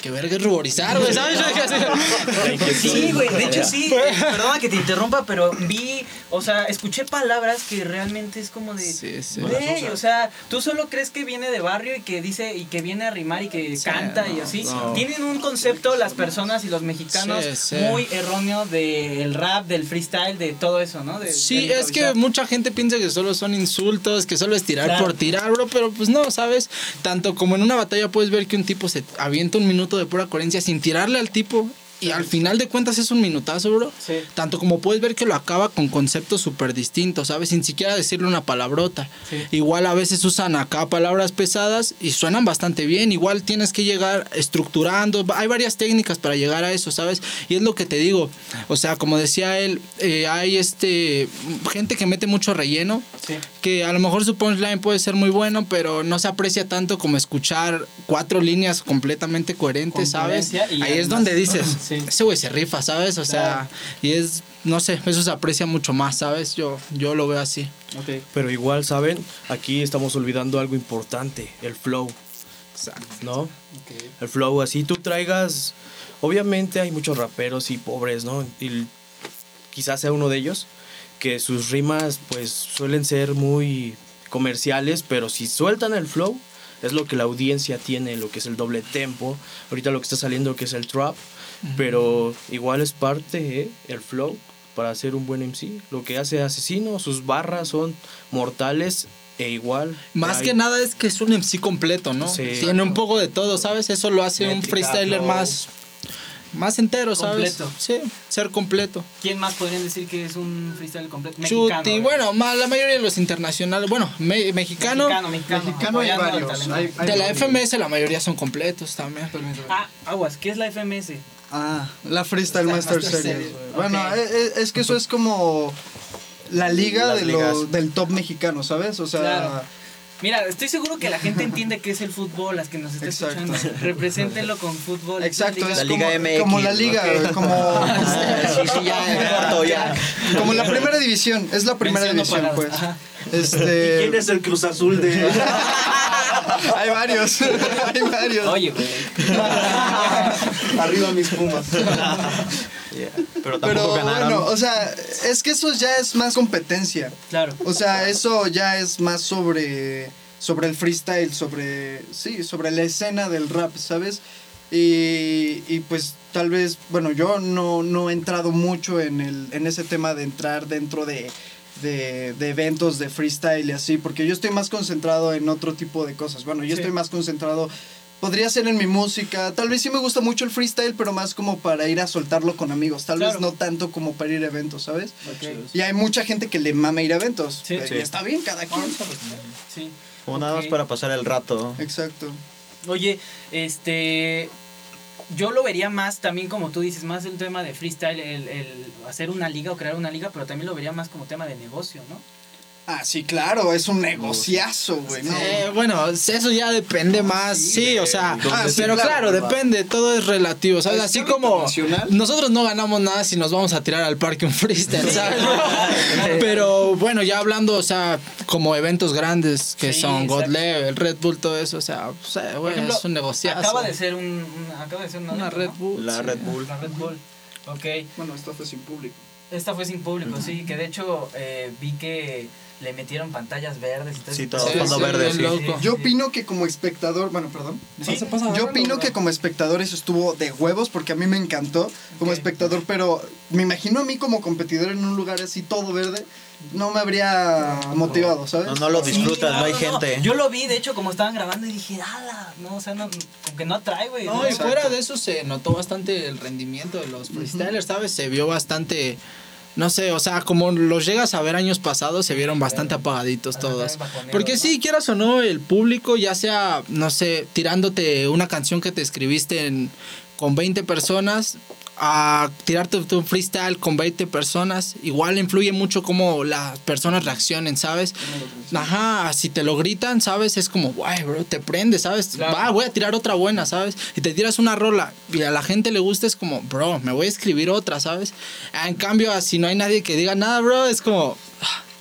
[SPEAKER 5] ¿Qué verga es ruborizar, güey? ¿Sabes?
[SPEAKER 2] Sí, güey, de hecho sí, perdona que te interrumpa, pero vi, o sea, escuché palabras que realmente es como de,
[SPEAKER 5] Sí, sí.
[SPEAKER 2] güey, o sea, tú solo crees que viene de barrio y que dice, y que viene a rimar y que canta y así.
[SPEAKER 3] no.
[SPEAKER 2] Tienen un concepto las personas y los mexicanos
[SPEAKER 5] Sí, sí.
[SPEAKER 2] muy erróneo del rap, del freestyle, de todo eso, ¿no? De-
[SPEAKER 5] Sí, es que mucha gente piensa que solo son insultos, que solo es tirar
[SPEAKER 2] Claro.
[SPEAKER 5] por tirar, bro, pero pues no, ¿sabes? Tanto como en una batalla puedes ver que un tipo se avienta un minuto de pura coherencia sin tirarle al tipo y al final de cuentas es un minutazo, bro.
[SPEAKER 2] Sí.
[SPEAKER 5] Tanto como puedes ver que lo acaba con conceptos súper distintos, ¿sabes? Sin siquiera decirle una palabrota.
[SPEAKER 2] Sí.
[SPEAKER 5] Igual a veces usan acá palabras pesadas y suenan bastante bien. Igual tienes que llegar estructurando. Hay varias técnicas para llegar a eso, ¿sabes? Y es lo que te digo. O sea, como decía él, eh, hay este gente que mete mucho relleno.
[SPEAKER 2] Sí.
[SPEAKER 5] Que a lo mejor su punchline puede ser muy bueno, pero no se aprecia tanto como escuchar cuatro líneas completamente coherentes, ¿sabes? Ahí es donde dices,
[SPEAKER 2] Sí.
[SPEAKER 5] ese güey se rifa, ¿sabes? O sea, y es, no sé, eso se aprecia mucho más, ¿sabes? Yo, yo lo veo así.
[SPEAKER 2] Ok.
[SPEAKER 7] Pero igual, ¿saben? Aquí estamos olvidando algo importante, el flow, ¿no? El flow, así tú traigas... Obviamente hay muchos raperos y pobres, ¿no? Y quizás sea uno de ellos, que sus rimas pues suelen ser muy comerciales, pero si sueltan el flow, es lo que la audiencia tiene, lo que es el doble tempo. Ahorita lo que está saliendo que es el trap, pero igual es parte, ¿eh? El flow para ser un buen MC. Lo que hace Asesino, sus barras son mortales e igual.
[SPEAKER 5] Más que nada es que es un MC completo, ¿no?
[SPEAKER 7] Sí.
[SPEAKER 5] Tiene un poco de todo, ¿sabes? Eso lo hace un freestyler
[SPEAKER 7] flow.
[SPEAKER 5] más, más entero, ¿sabes?
[SPEAKER 2] Completo.
[SPEAKER 5] Sí, ser completo.
[SPEAKER 2] ¿Quién más podrían decir que es un freestyle completo? Mexicano,
[SPEAKER 5] Chuti, bueno, ma- la mayoría de los internacionales, bueno, me- mexicano,
[SPEAKER 2] Mexicano, mexicano.
[SPEAKER 6] Mexicano hay varios. hay- hay
[SPEAKER 5] de la
[SPEAKER 6] varios.
[SPEAKER 5] FMS la mayoría son completos también.
[SPEAKER 2] Ah, aguas, ¿qué es la FMS?
[SPEAKER 6] Ah, la Freestyle Master,
[SPEAKER 2] Master
[SPEAKER 6] Series.
[SPEAKER 2] Series.
[SPEAKER 6] Bueno,
[SPEAKER 2] Ok.
[SPEAKER 6] e- e- es, que eso es como la liga de del top mexicano, ¿sabes? O sea,
[SPEAKER 2] Claro. Mira, estoy seguro que la gente entiende qué es el fútbol, las que nos está
[SPEAKER 6] Exacto.
[SPEAKER 2] escuchando. Represéntenlo con fútbol.
[SPEAKER 6] exacto, es
[SPEAKER 3] La
[SPEAKER 6] como,
[SPEAKER 3] Liga MX,
[SPEAKER 6] como la liga, como,
[SPEAKER 3] Ah, sí, sí, ya, corto, ya.
[SPEAKER 6] como la primera división, es la primera división, pues. Este,
[SPEAKER 4] ¿Quién es el Cruz Azul de.?
[SPEAKER 6] hay varios, hay varios.
[SPEAKER 2] Oye, güey.
[SPEAKER 4] Arriba mis pumas.
[SPEAKER 3] Pero tampoco
[SPEAKER 6] Pero bueno, o sea, es que eso ya es más competencia.
[SPEAKER 2] Claro.
[SPEAKER 6] O sea, eso ya es más sobre sobre el freestyle, sobre sí, sobre la escena del rap, ¿sabes? Y, y pues tal vez, bueno, yo no, no he entrado mucho en, el, en ese tema de entrar dentro de, de, de eventos de freestyle y así, porque yo estoy más concentrado en otro tipo de cosas. Bueno, yo
[SPEAKER 2] Sí.
[SPEAKER 6] estoy más concentrado, podría ser en mi música, tal vez sí me gusta mucho el freestyle, pero más como para ir a soltarlo con amigos, tal
[SPEAKER 2] Claro.
[SPEAKER 6] vez no tanto como para ir a eventos, ¿sabes? Y hay mucha gente que le mama ir a eventos.
[SPEAKER 2] Sí.
[SPEAKER 6] y
[SPEAKER 3] Sí.
[SPEAKER 6] está bien, cada quien.
[SPEAKER 2] Sí.
[SPEAKER 3] Como nada más para pasar el rato.
[SPEAKER 6] Exacto.
[SPEAKER 2] Oye, este. Yo lo vería más también, como tú dices, más el tema de freestyle, el, el hacer una liga o crear una liga, pero también lo vería más como tema de negocio, ¿no?
[SPEAKER 6] Ah, sí, claro, es un negociazo, güey. ¿no?
[SPEAKER 5] Eh, bueno, eso ya depende más, sí, o sea,
[SPEAKER 6] Ah, sí,
[SPEAKER 5] pero
[SPEAKER 6] claro,
[SPEAKER 5] depende, todo es relativo, ¿sabes? Así como nosotros no ganamos nada si nos vamos a tirar al parque un freestyle, ¿sabes? Pero bueno, ya hablando, o sea, como eventos grandes que
[SPEAKER 2] Sí,
[SPEAKER 5] son God. Level, Red Bull, todo eso, o sea, pues, eh, güey,
[SPEAKER 2] ejemplo,
[SPEAKER 5] es un negociazo.
[SPEAKER 2] Acaba de ser un, acaba de ser una,
[SPEAKER 5] Red
[SPEAKER 2] ¿no?
[SPEAKER 5] Bull.
[SPEAKER 3] La
[SPEAKER 5] sí.
[SPEAKER 3] Red Bull.
[SPEAKER 2] La Red Bull. Ok.
[SPEAKER 6] Bueno, esto fue sin público.
[SPEAKER 2] Esta fue sin público, sí, que de hecho eh, vi que le metieron pantallas verdes y todo
[SPEAKER 3] Sí,
[SPEAKER 2] eso.
[SPEAKER 3] todo
[SPEAKER 5] Sí,
[SPEAKER 3] fondo
[SPEAKER 5] sí,
[SPEAKER 3] verde, sí.
[SPEAKER 6] Yo opino que como espectador, bueno, perdón.
[SPEAKER 2] Sí.
[SPEAKER 6] Yo opino que como espectador eso estuvo de huevos porque a mí me encantó como espectador, pero me imagino a mí como competidor en un lugar así todo verde, no me habría motivado, ¿sabes?
[SPEAKER 3] No, no lo
[SPEAKER 2] Sí,
[SPEAKER 3] disfrutas, no, hay gente.
[SPEAKER 2] Yo lo vi, de hecho, como estaban grabando y dije, ala, no, o sea, no, como que no atrae, güey.
[SPEAKER 5] No, y
[SPEAKER 6] Exacto.
[SPEAKER 5] fuera de eso se notó bastante el rendimiento de los freestylers, ¿sabes? Se vio bastante, no sé, o sea, como los llegas a ver años pasados, se vieron bastante apagaditos todos. Porque sí, quieras o no, el público, ya sea, no sé, tirándote una canción que te escribiste en- con 20 personas, a tirarte tu freestyle con 20 personas, igual influye mucho cómo las personas reaccionen, ¿sabes? Ajá, si te lo gritan, ¿sabes? Es como, guay, bro, te prende, ¿sabes?
[SPEAKER 2] Claro.
[SPEAKER 5] Va, voy a tirar otra buena, ¿sabes? Y te tiras una rola y a la gente le gusta, es como, bro, me voy a escribir otra, ¿sabes? En cambio, si no hay nadie que diga nada, bro, es como,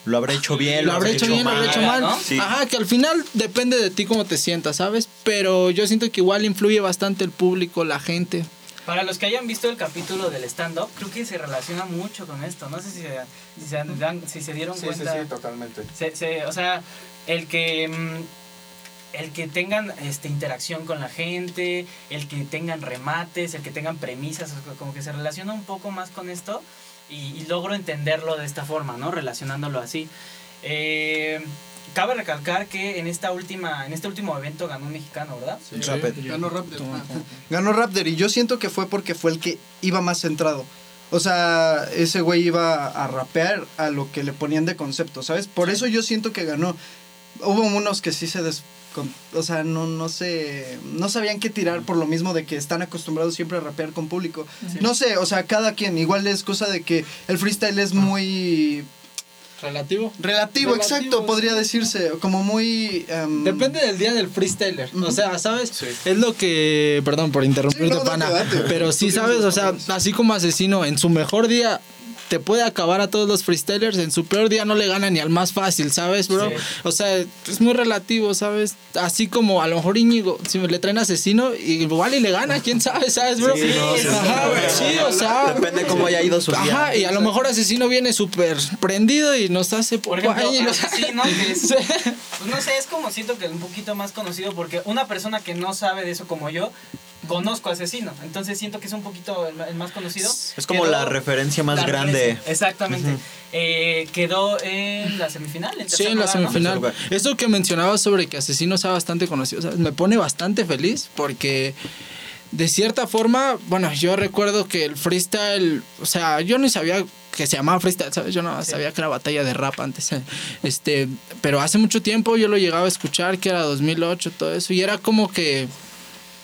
[SPEAKER 3] Lo habré hecho bien,
[SPEAKER 5] lo habré hecho bien, lo habré hecho mal.
[SPEAKER 2] ¿no?
[SPEAKER 3] Sí.
[SPEAKER 5] Ajá, que al final depende de ti cómo te sientas, ¿sabes? Pero yo siento que igual influye bastante el público, la gente.
[SPEAKER 2] Para los que hayan visto el capítulo del stand-up, creo que se relaciona mucho con esto. No sé si se, si se, dan- si se dieron cuenta.
[SPEAKER 4] totalmente.
[SPEAKER 2] Se- se- o sea, el que mm, el que tengan este interacción con la gente, el que tengan remates, el que tengan premisas, como que se relaciona un poco más con esto y, y logro entenderlo de esta forma, ¿no? Relacionándolo así. Eh, cabe recalcar que en esta última, en este último evento ganó un mexicano, ¿verdad?
[SPEAKER 6] Ganó Raptor. Ganó Raptor y yo siento que fue porque fue el que iba más centrado. O sea, ese güey iba a rapear a lo que le ponían de concepto, ¿sabes? Por eso yo siento que ganó. Hubo unos que sí se des... con- o sea, no, no sé... No sabían qué tirar por lo mismo de que están acostumbrados siempre a rapear con público. No sé, o sea, cada quien. Igual es cosa de que el freestyle es muy...
[SPEAKER 5] Relativo.
[SPEAKER 6] Relativo,
[SPEAKER 5] Relativo,
[SPEAKER 6] exacto,
[SPEAKER 5] sí.
[SPEAKER 6] podría decirse. Como muy... em,
[SPEAKER 5] Depende del día del freestyler. O sea, ¿sabes? Es lo que. Perdón por interrumpirte,
[SPEAKER 6] Sí, no,
[SPEAKER 5] pana.
[SPEAKER 6] date, date.
[SPEAKER 5] Pero sí, ¿sabes? O sea, así como asesino, en su mejor día. Te puede acabar a todos los freestylers, en su peor día no le gana ni al más fácil, ¿sabes, bro?
[SPEAKER 2] Sí.
[SPEAKER 5] O sea, es muy relativo, ¿sabes? Así como a lo mejor Íñigo, si le traen asesino, igual y le gana, quién sabe, ¿sabes, bro?
[SPEAKER 3] Sí, no, sí,
[SPEAKER 5] Ajá,
[SPEAKER 3] sí.
[SPEAKER 5] sí, o sea.
[SPEAKER 3] Depende cómo haya ido su día.
[SPEAKER 5] Ajá, y a lo mejor asesino viene súper prendido y nos hace
[SPEAKER 2] Por ejemplo,
[SPEAKER 5] guay, y-
[SPEAKER 2] Asesino, que es-
[SPEAKER 5] Sí.
[SPEAKER 2] Pues no sé, es como siento que un poquito más conocido porque una persona que no sabe de eso como yo, conozco a Asesino. Entonces siento que es un poquito el, el más conocido.
[SPEAKER 3] Es como
[SPEAKER 2] Quedó-
[SPEAKER 3] la referencia más
[SPEAKER 2] la
[SPEAKER 3] grande.
[SPEAKER 2] referencia, Exactamente. Eh, quedó en la semifinal. en
[SPEAKER 5] Sí, en la semifinal. Eso que mencionabas sobre que Asesino sea bastante conocido, ¿sabes? Me pone bastante feliz porque de cierta forma, bueno, yo recuerdo que el freestyle, o sea, yo ni sabía que se llamaba freestyle, ¿sabes? Yo no sabía que era batalla de rap antes. eh. Este, pero hace mucho tiempo yo lo llegaba a escuchar, que era 2008, todo eso, y era como que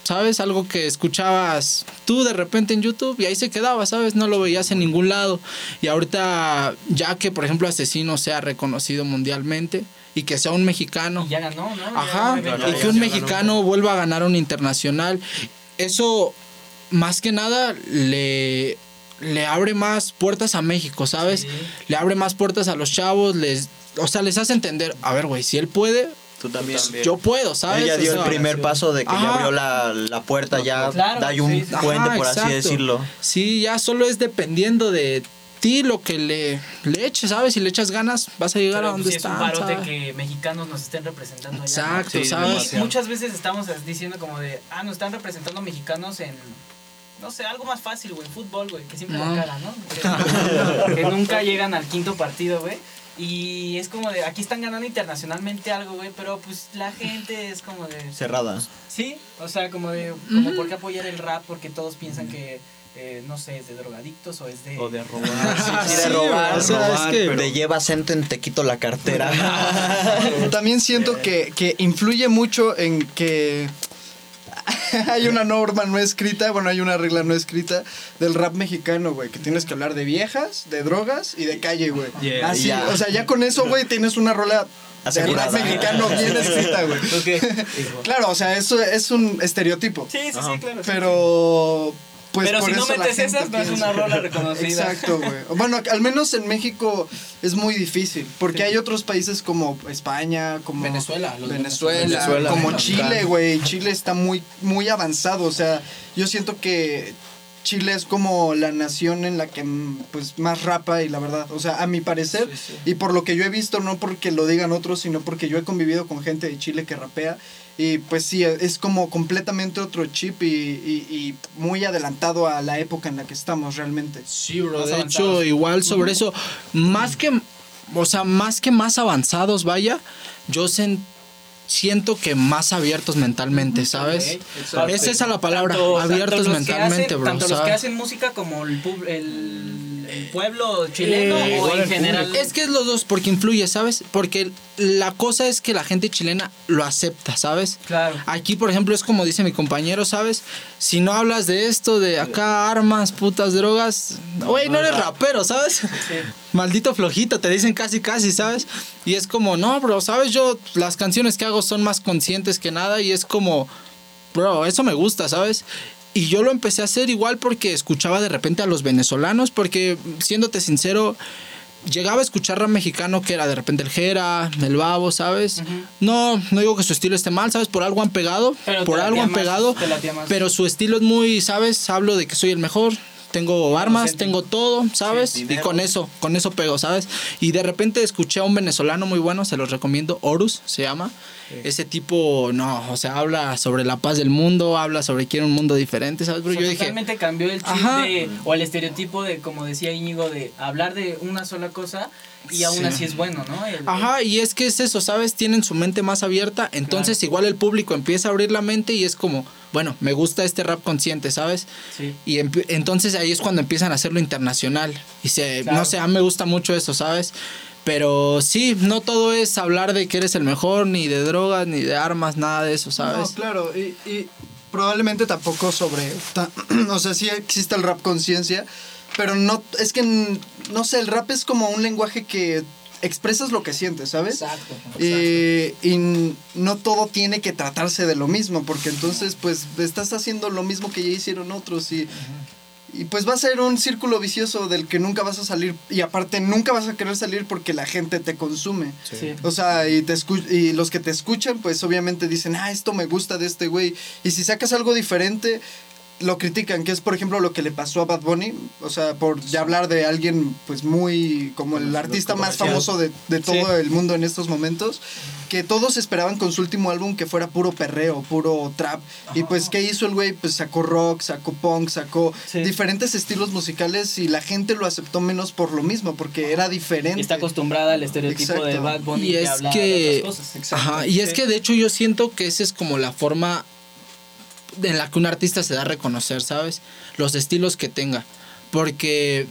[SPEAKER 5] ¿sabes? Algo que escuchabas tú de repente en YouTube y ahí se quedaba, ¿sabes? No lo veías en ningún lado. Y ahorita, ya que por ejemplo Asesino sea reconocido mundialmente y que sea un mexicano,
[SPEAKER 2] Y ya ganó, ¿no? Ya
[SPEAKER 5] ajá,
[SPEAKER 2] ganó
[SPEAKER 5] y que un mexicano vuelva a ganar un internacional, eso más que nada le, le abre más puertas a México, ¿sabes?
[SPEAKER 2] Sí.
[SPEAKER 5] Le abre más puertas a los chavos, les, o sea, les hace entender, a ver, güey, si él puede,
[SPEAKER 3] Tú también.
[SPEAKER 5] yo puedo, ¿sabes?
[SPEAKER 3] Ella dio
[SPEAKER 5] O
[SPEAKER 3] el primer paso de que ya abrió la, la puerta, ya
[SPEAKER 2] Claro,
[SPEAKER 3] da ahí un
[SPEAKER 2] sí, sí.
[SPEAKER 3] puente,
[SPEAKER 5] Ajá,
[SPEAKER 3] por así decirlo.
[SPEAKER 5] Sí, ya solo es dependiendo de ti lo que le, le eches, ¿sabes? Si le echas ganas, vas a llegar
[SPEAKER 2] Pero,
[SPEAKER 5] a
[SPEAKER 2] pues,
[SPEAKER 5] donde
[SPEAKER 2] sí, es un parote
[SPEAKER 5] ¿sabes?
[SPEAKER 2] que mexicanos nos estén representando allá. ¿no?
[SPEAKER 5] Exacto,
[SPEAKER 7] Sí,
[SPEAKER 5] ¿sabes?
[SPEAKER 2] Y muchas veces estamos diciendo como de, ah, nos están representando mexicanos en, no sé, algo más fácil, güey, fútbol, güey, que siempre
[SPEAKER 5] No.
[SPEAKER 2] la cara, ¿no? Que, que nunca llegan al quinto partido, güey. Y es como de, aquí están ganando internacionalmente algo, güey, pero pues la gente es como de...
[SPEAKER 3] Cerrada.
[SPEAKER 2] Sí, o sea, como de, como por qué apoyar el rap, porque todos piensan que, eh, no sé, es de drogadictos o es de...
[SPEAKER 7] O de robar.
[SPEAKER 3] Sí, de robar,
[SPEAKER 5] o sea,
[SPEAKER 3] robar,
[SPEAKER 5] es que-
[SPEAKER 3] pero- Te llevas ente en te quito la cartera.
[SPEAKER 6] También siento que, que influye mucho en que hay una norma no escrita, bueno, hay una regla no escrita del rap mexicano, güey, que tienes que hablar de viejas, de drogas y de calle, güey.
[SPEAKER 7] Yeah,
[SPEAKER 6] Así, o sea, ya con eso, güey, tienes una rola de
[SPEAKER 3] Asegurada.
[SPEAKER 6] rap mexicano bien escrita, güey. Claro, o sea, eso es un estereotipo.
[SPEAKER 2] Sí, sí, sí, claro. sí,
[SPEAKER 6] Pero pues
[SPEAKER 2] Pero
[SPEAKER 6] por
[SPEAKER 2] si no metes esas, no es una rola reconocida.
[SPEAKER 6] Exacto, güey. Bueno, al menos en México es muy difícil, porque hay otros países como España, como
[SPEAKER 5] Venezuela, los
[SPEAKER 6] Venezuela,
[SPEAKER 7] Venezuela,
[SPEAKER 6] como. Chile, güey. Chile está muy muy avanzado, o sea, yo siento que Chile es como la nación en la que pues más rapa y la verdad, o sea, a mi parecer y por lo que yo he visto, no porque lo digan otros, sino porque yo he convivido con gente de Chile que rapea y pues sí, es como completamente otro chip y, y- y muy adelantado a la época en la que estamos realmente.
[SPEAKER 5] Sí, bro. De hecho, igual sobre eso, más que, o sea, más que más avanzados, vaya, yo sen- siento que más abiertos mentalmente, ¿sabes?
[SPEAKER 2] exacto.
[SPEAKER 5] Esa es la palabra,
[SPEAKER 2] Tanto-
[SPEAKER 5] abiertos
[SPEAKER 2] tanto
[SPEAKER 5] mentalmente,
[SPEAKER 2] hacen-
[SPEAKER 5] bro.
[SPEAKER 2] Tanto los que hacen música como el, pub- el pueblo chileno
[SPEAKER 5] Eh,
[SPEAKER 2] o en general?
[SPEAKER 5] Es que es los dos, porque influye, ¿sabes? Porque la cosa es que la gente chilena lo acepta, ¿sabes?
[SPEAKER 2] Claro.
[SPEAKER 5] Aquí, por ejemplo, es como dice mi compañero, ¿sabes? Si no hablas de esto, de acá, armas, putas, drogas, güey, no, eres rapero, ¿sabes? Maldito flojito, te dicen casi, casi, ¿sabes? Y es como, no, bro, ¿sabes? Yo, las canciones que hago son más conscientes que nada y es como, bro, eso me gusta, ¿sabes? Y yo lo empecé a hacer igual porque escuchaba de repente a los venezolanos, porque siéndote sincero, llegaba a escuchar rap mexicano que era de repente el Jera, el Babo, ¿sabes? No, no digo que su estilo esté mal, ¿sabes? Por algo han pegado,
[SPEAKER 2] Pero
[SPEAKER 5] por algo han
[SPEAKER 2] más,
[SPEAKER 5] pegado, pero su estilo es muy, ¿sabes? Hablo de que soy el mejor. Tengo armas, tengo todo, ¿sabes?
[SPEAKER 3] Sí,
[SPEAKER 5] y con eso, con eso pego, ¿sabes? Y de repente escuché a un venezolano muy bueno, se los recomiendo, Horus se llama. Ese tipo, no, o sea, habla sobre la paz del mundo, habla sobre quiere un mundo diferente, ¿sabes?
[SPEAKER 2] O
[SPEAKER 5] Pero
[SPEAKER 2] sea,
[SPEAKER 5] yo dije,
[SPEAKER 2] totalmente cambió el chip de, o el estereotipo de, como decía Íñigo, de hablar de una sola cosa y aún
[SPEAKER 5] Sí.
[SPEAKER 2] así es bueno, ¿no? El-
[SPEAKER 5] Ajá, y es que es eso, ¿sabes? Tienen su mente más abierta, entonces
[SPEAKER 2] Claro.
[SPEAKER 5] igual el público empieza a abrir la mente y es como, bueno, me gusta este rap consciente, ¿sabes?
[SPEAKER 2] Sí.
[SPEAKER 5] Y entonces ahí es cuando empiezan a hacerlo internacional. Y se,
[SPEAKER 2] Claro.
[SPEAKER 5] no sé, a mí me gusta mucho eso, ¿sabes? Pero sí, no todo es hablar de que eres el mejor, ni de drogas, ni de armas, nada de eso, ¿sabes?
[SPEAKER 6] No, claro, y, y probablemente tampoco sobre. ta- o sea, sí existe el rap conciencia, pero no. Es que, no sé, el rap es como un lenguaje que expresas lo que sientes, ¿sabes?
[SPEAKER 2] Exacto.
[SPEAKER 6] Y, y n- no todo tiene que tratarse de lo mismo, porque entonces pues estás haciendo lo mismo que ya hicieron otros y, y pues va a ser un círculo vicioso del que nunca vas a salir y aparte nunca vas a querer salir porque la gente te consume.
[SPEAKER 2] Sí.
[SPEAKER 6] O sea, y, te escu- y los que te escuchan, pues obviamente dicen, ah, esto me gusta de este güey. Y si sacas algo diferente, lo critican, que es por ejemplo lo que le pasó a Bad Bunny. O sea, por ya hablar de alguien, pues muy, como el artista más famoso de, de todo
[SPEAKER 2] Sí.
[SPEAKER 6] el mundo en estos momentos, que todos esperaban con su último álbum que fuera puro perreo, puro trap. Y pues, ¿qué hizo el güey? Pues sacó rock, sacó punk, sacó
[SPEAKER 2] Sí.
[SPEAKER 6] diferentes estilos musicales y la gente lo aceptó menos por lo mismo, porque era diferente.
[SPEAKER 2] Y está acostumbrada al estereotipo
[SPEAKER 6] Exacto.
[SPEAKER 2] de Bad Bunny
[SPEAKER 5] Y
[SPEAKER 2] que
[SPEAKER 5] es que,
[SPEAKER 2] otras cosas.
[SPEAKER 6] Exacto.
[SPEAKER 5] ajá, y es
[SPEAKER 2] Sí.
[SPEAKER 5] que de hecho yo siento que esa es como la forma en la que un artista se da a reconocer, ¿sabes? Los estilos que tenga. Porque,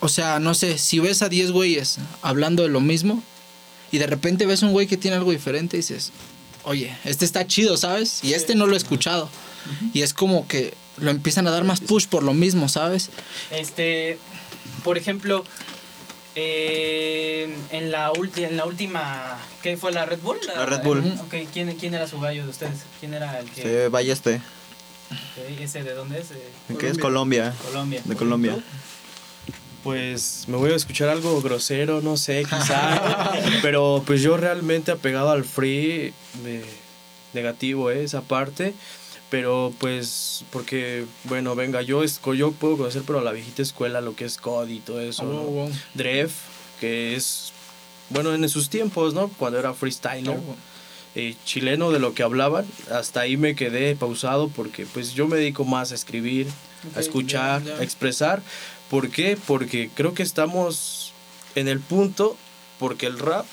[SPEAKER 5] o sea, no sé, si ves a 10 güeyes hablando de lo mismo y de repente ves un güey que tiene algo diferente y dices, oye, este está chido, ¿sabes? Y este no lo he escuchado. Y es como que lo empiezan a dar más push por lo mismo, ¿sabes?
[SPEAKER 2] Este, por ejemplo, eh, en, la ulti- en la última, ¿qué fue la Red Bull?
[SPEAKER 3] La Red Bull.
[SPEAKER 2] Ok, ¿quién, ¿quién era su gallo de ustedes? ¿Quién era el que...
[SPEAKER 3] Sí, vaya este.
[SPEAKER 2] ok, ¿Ese de dónde es? De
[SPEAKER 3] ¿Qué es Colombia?
[SPEAKER 2] Colombia.
[SPEAKER 3] De Colombia.
[SPEAKER 2] ¿Tú?
[SPEAKER 7] Pues me voy a escuchar algo grosero, no sé, quizá. pero pues yo realmente apegado al free, me- negativo eh, esa parte. Pero pues, porque, bueno, venga, yo, yo puedo conocer, pero la viejita escuela, lo que es COD y todo eso. ¿no?
[SPEAKER 5] Oh, wow.
[SPEAKER 7] Dref, que es, bueno, en sus tiempos, ¿no? Cuando era freestyler. eh, chileno de lo que hablaban, hasta ahí me quedé pausado porque pues yo me dedico más a escribir, a escuchar, a expresar. ¿Por qué? Porque creo que estamos en el punto, porque el rap,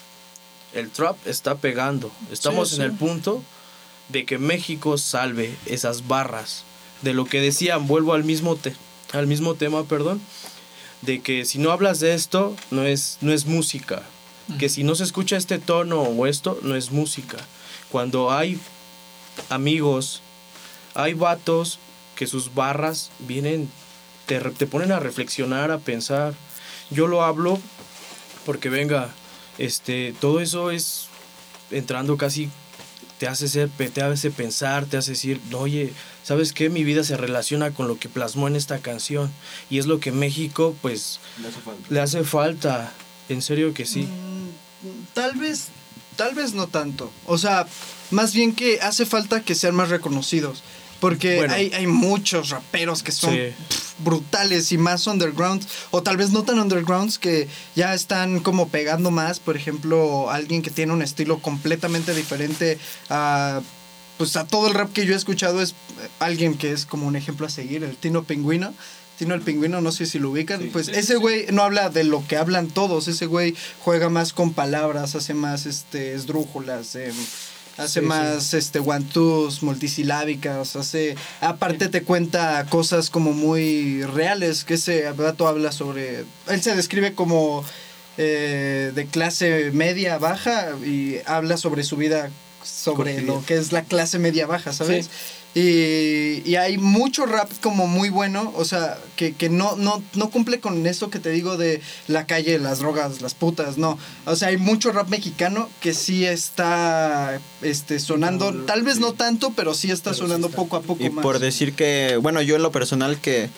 [SPEAKER 7] el trap está pegando. Estamos
[SPEAKER 5] Sí,
[SPEAKER 7] en
[SPEAKER 5] sí.
[SPEAKER 7] el punto de que México salve esas barras. De lo que decían, vuelvo al mismo, te- al mismo tema, perdón, de que si no hablas de esto, no es, no es música. Que si no se escucha este tono o esto, no es música. Cuando hay amigos, hay vatos que sus barras vienen, te, te ponen a reflexionar, a pensar. Yo lo hablo porque venga, este, todo eso es entrando casi te hace ser, te hace pensar, te hace decir, oye, ¿sabes qué? Mi vida se relaciona con lo que plasmó en esta canción. Y es lo que México, pues, le hace falta. En serio que sí.
[SPEAKER 6] Mm, Tal vez, tal vez no tanto. O sea, más bien que hace falta que sean más reconocidos. Porque
[SPEAKER 7] Bueno.
[SPEAKER 6] hay, hay muchos raperos que son
[SPEAKER 7] Sí.
[SPEAKER 6] Brutales y más underground. O tal vez no tan undergrounds que ya están como pegando más. Por ejemplo, alguien que tiene un estilo completamente diferente a. Pues a todo el rap que yo he escuchado es alguien que es como un ejemplo a seguir, el Tino Pingüino. Tino el Pingüino, no sé si lo ubican. pues ese güey no habla de lo que hablan todos. Ese güey juega más con palabras, hace más este, esdrújulas. em, Hace
[SPEAKER 2] Sí,
[SPEAKER 6] más este one-twos, multisilábicas, hace aparte te cuenta cosas como muy reales, que ese vato habla sobre él se describe como eh, de clase media baja y habla sobre su vida sobre lo que es la clase media baja, ¿sabes? Y, y hay mucho rap como muy bueno, o sea, que, que no, no, no cumple con eso que te digo de la calle, las drogas, las putas, no. O sea, hay mucho rap mexicano que sí está este, sonando, tal vez no tanto, pero sí está sonando poco a poco
[SPEAKER 3] Y
[SPEAKER 6] más.
[SPEAKER 3] por decir que, bueno, yo en lo personal que,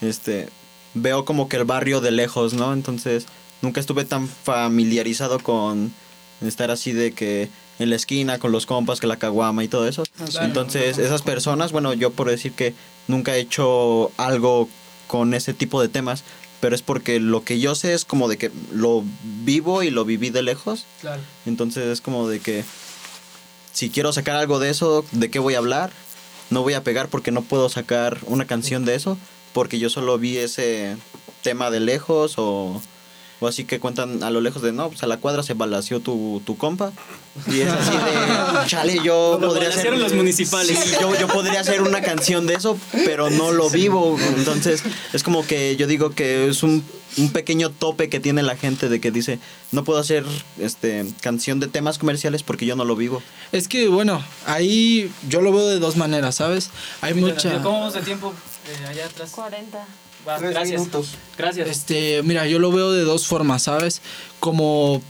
[SPEAKER 3] este, veo como que el barrio de lejos, ¿no? Entonces, nunca estuve tan familiarizado con estar así de que en la esquina con los compas, que la caguama y todo eso.
[SPEAKER 6] Ah.
[SPEAKER 3] Entonces, esas personas, bueno, yo por decir que nunca he hecho algo con ese tipo de temas, pero es porque lo que yo sé es como de que lo vivo y lo viví de lejos.
[SPEAKER 2] Claro.
[SPEAKER 3] Entonces es como de que si quiero sacar algo de eso, ¿de qué voy a hablar? No voy a pegar porque no puedo sacar una canción de eso, porque yo solo vi ese tema de lejos o, o así que cuentan a lo lejos de, no, pues a la cuadra se balació tu, tu compa. Y es así de, chale, yo
[SPEAKER 4] Lo
[SPEAKER 3] podría hacer...
[SPEAKER 4] los municipales.
[SPEAKER 3] Sí, yo, yo podría hacer una canción de eso, pero no lo vivo. Entonces, es como que yo digo que es un, un pequeño tope que tiene la gente de que dice, no puedo hacer este canción de temas comerciales porque yo no lo vivo.
[SPEAKER 5] Es que, bueno, ahí yo lo veo de dos maneras, ¿sabes? Hay mucha...
[SPEAKER 2] ¿Cómo vamos de tiempo eh, allá atrás?
[SPEAKER 8] 40.
[SPEAKER 2] Va,
[SPEAKER 6] Tres
[SPEAKER 2] gracias.
[SPEAKER 6] minutos.
[SPEAKER 2] Gracias.
[SPEAKER 5] Este, mira, yo lo veo de dos formas, ¿sabes? Como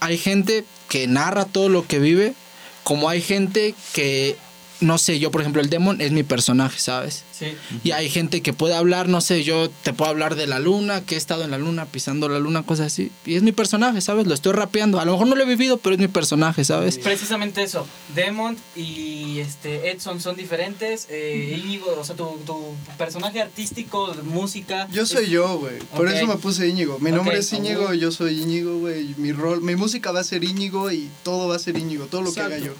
[SPEAKER 5] hay gente que narra todo lo que vive, como hay gente que, no sé, yo por ejemplo, el demon es mi personaje, ¿sabes?
[SPEAKER 2] sí.
[SPEAKER 5] Y hay gente que puede hablar, no sé, yo te puedo hablar de la luna, que he estado en la luna, pisando la luna, cosas así. Y es mi personaje, ¿sabes? Lo estoy rapeando. A lo mejor no lo he vivido, pero es mi personaje, ¿sabes?
[SPEAKER 2] Precisamente eso. Demont y este Edson son diferentes. Eh, Íñigo, o sea, tu, tu personaje artístico, música.
[SPEAKER 6] Yo soy
[SPEAKER 2] es-
[SPEAKER 6] yo, güey. Por eso me puse Íñigo. Mi nombre es Íñigo, yo soy Íñigo, güey. Mi rol, mi música va a ser Íñigo y todo va a ser Íñigo, todo lo que haga yo.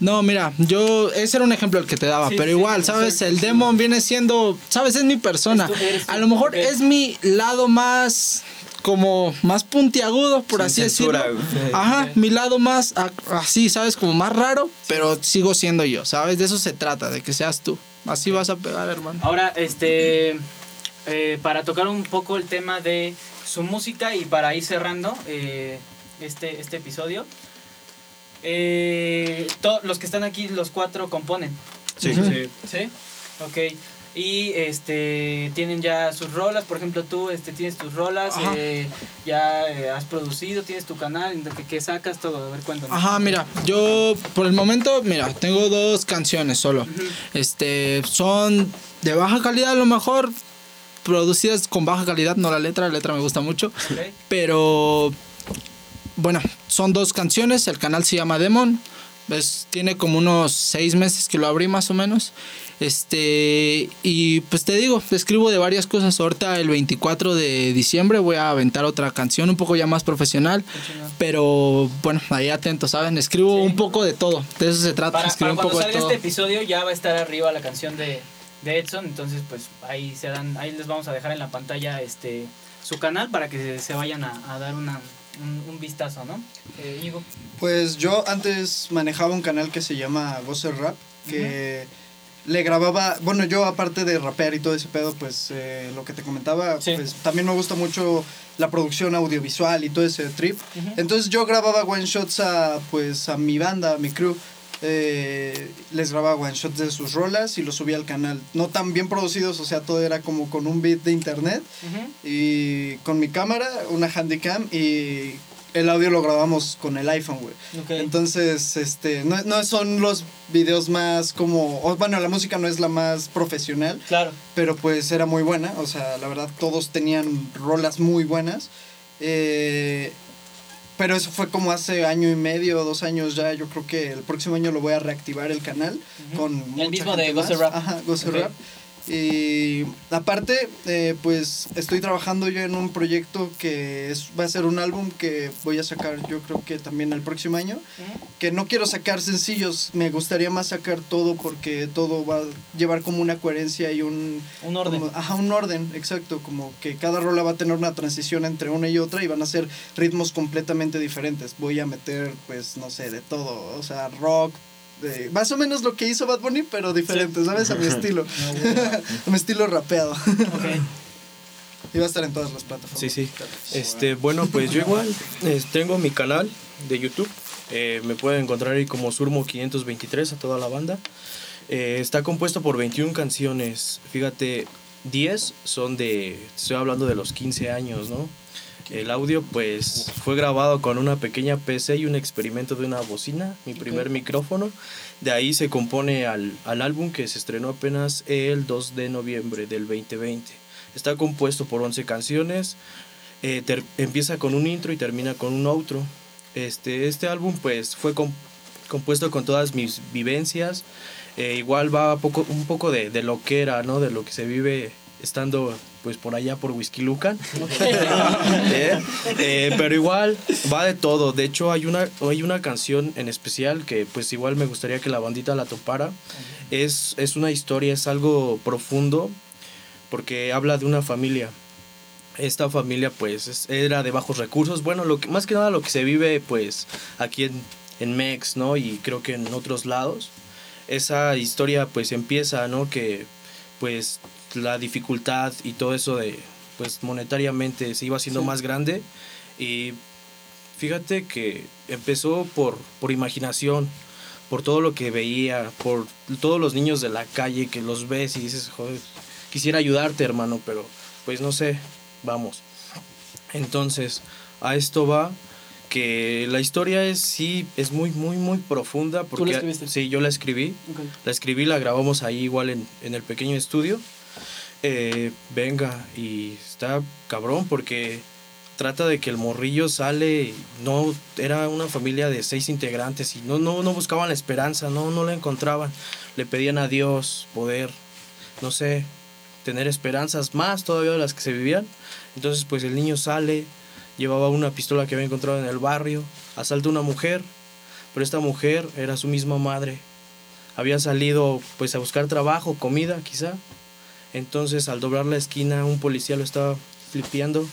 [SPEAKER 5] No, mira, yo, ese era un ejemplo el que te daba,
[SPEAKER 2] Sí,
[SPEAKER 5] pero
[SPEAKER 2] sí,
[SPEAKER 5] igual,
[SPEAKER 2] sí,
[SPEAKER 5] ¿sabes?
[SPEAKER 2] sí,
[SPEAKER 5] el
[SPEAKER 2] sí.
[SPEAKER 5] demon viene siendo, ¿sabes? Es mi persona. A lo mejor es mi lado más, como, más puntiagudo, por
[SPEAKER 3] Sin
[SPEAKER 5] así
[SPEAKER 3] censura,
[SPEAKER 5] decirlo.
[SPEAKER 3] güey.
[SPEAKER 5] Ajá, mi lado más, así, ¿sabes? Como más raro, pero sigo siendo yo, ¿sabes? De eso se trata, de que seas tú. Así vas a pegar, hermano.
[SPEAKER 2] Ahora, este, eh, para tocar un poco el tema de su música y para ir cerrando eh, este, este episodio, eh, los que están aquí, los cuatro componen.
[SPEAKER 3] Sí.
[SPEAKER 7] Sí.
[SPEAKER 2] ¿Sí? Ok. Y este tienen ya sus rolas, por ejemplo tú este tienes tus rolas, eh, ya eh, has producido, tienes tu canal, que, que sacas todo, a ver cuéntame.
[SPEAKER 5] Ajá, mira, yo por el momento, mira, tengo dos canciones solo. Este, son de baja calidad a lo mejor, producidas con baja calidad, no la letra, la letra me gusta mucho, pero bueno, son dos canciones, el canal se llama Demon, es, tiene como unos seis meses que lo abrí más o menos. Este, y pues te digo, escribo de varias cosas. Ahorita el 24 de diciembre voy a aventar otra canción un poco ya más profesional. Pero bueno, ahí atentos, ¿saben? Escribo
[SPEAKER 2] Sí.
[SPEAKER 5] un poco de todo. De eso se trata,
[SPEAKER 2] Para,
[SPEAKER 5] escribir
[SPEAKER 2] para
[SPEAKER 5] un poco de
[SPEAKER 2] salga
[SPEAKER 5] todo.
[SPEAKER 2] este episodio ya va a estar arriba la canción de, de Edson, entonces pues ahí se dan, ahí les vamos a dejar en la pantalla este su canal para que se, se vayan a, a dar una, un, un vistazo, ¿no? Eh, Íñigo.
[SPEAKER 6] Pues yo antes manejaba un canal que se llama Gozer Rap, que le grababa, bueno, yo aparte de rapear y todo ese pedo, pues eh, lo que te comentaba,
[SPEAKER 2] Sí.
[SPEAKER 6] pues también me gusta mucho la producción audiovisual y todo ese trip. Entonces yo grababa one shots a pues a mi banda, a mi crew. Eh, les grababa one shots de sus rolas y los subía al canal. No tan bien producidos, o sea, todo era como con un beat de internet y con mi cámara, una handycam y el audio lo grabamos con el iPhone, güey. Entonces, este, no, no son los videos más como, bueno, la música no es la más profesional,
[SPEAKER 2] Claro.
[SPEAKER 6] pero pues era muy buena, o sea, la verdad todos tenían rolas muy buenas. Eh, pero eso fue como hace año y medio, dos años ya. Yo creo que el próximo año lo voy a reactivar el canal con
[SPEAKER 2] El
[SPEAKER 6] mucha
[SPEAKER 2] mismo de
[SPEAKER 6] más.
[SPEAKER 2] Rap.
[SPEAKER 6] Ajá. Rap. Y aparte, eh, pues estoy trabajando yo en un proyecto que es, va a ser un álbum que voy a sacar yo creo que también el próximo año. Que no quiero sacar sencillos, me gustaría más sacar todo porque todo va a llevar como una coherencia y un...
[SPEAKER 2] Un orden.
[SPEAKER 6] como- ajá, un orden, exacto, como que cada rola va a tener una transición entre una y otra y van a ser ritmos completamente diferentes. Voy a meter, pues, no sé, de todo, o sea, rock, de más o menos lo que hizo Bad Bunny, pero diferente, ¿sabes? A mi estilo. a mi estilo rapeado.
[SPEAKER 2] Ok.
[SPEAKER 6] Y va a estar en todas las plataformas.
[SPEAKER 7] Sí, sí. Este, bueno, pues yo igual eh, tengo mi canal de YouTube. Eh, me pueden encontrar ahí como Surmo523 a toda la banda. Eh, está compuesto por 21 canciones. Fíjate, 10 son de. Estoy hablando de los 15 años, ¿no? El audio, pues, fue grabado con una pequeña PC y un experimento de una bocina, mi primer micrófono. De ahí se compone al, al álbum que se estrenó apenas el 2 de noviembre del 2020. Está compuesto por 11 canciones. eh, ter- empieza con un intro y termina con un outro. Este, este álbum, pues, fue com- compuesto con todas mis vivencias. Eh, igual va poco, un poco de, de lo que era, ¿no? De lo que se vive estando pues por allá por Whisky Lucan. Eh, eh, pero igual va de todo. De hecho hay una, hay una canción en especial que pues igual me gustaría que la bandita la topara. Es, es una historia, es algo profundo porque habla de una familia. Esta familia pues es- era de bajos recursos. Bueno, lo que, más que nada lo que se vive pues aquí en, en Mex, ¿no? Y creo que en otros lados. Esa historia pues empieza, ¿no? Que pues la dificultad y todo eso de pues monetariamente se iba haciendo más grande y fíjate que empezó por, por imaginación, por todo lo que veía, por todos los niños de la calle que los ves y dices, joder, quisiera ayudarte hermano, pero pues no sé, vamos. Entonces, a esto va que la historia es sí, es muy, muy, muy profunda. Porque,
[SPEAKER 2] escribiste?
[SPEAKER 7] Sí, yo la escribí. La escribí, la grabamos ahí igual en, en el pequeño estudio. Eh, venga, y está cabrón porque trata de que el morrillo sale, no, era una familia de seis integrantes y no, no, no buscaban la esperanza, no, no la encontraban. Le pedían a Dios poder, no sé, tener esperanzas más todavía de las que se vivían. Entonces pues el niño sale, llevaba una pistola que había encontrado en el barrio, asalta una mujer, pero esta mujer era su misma madre. Había salido pues a buscar trabajo, comida quizá. Entonces al doblar la esquina un policía lo estaba flipeando.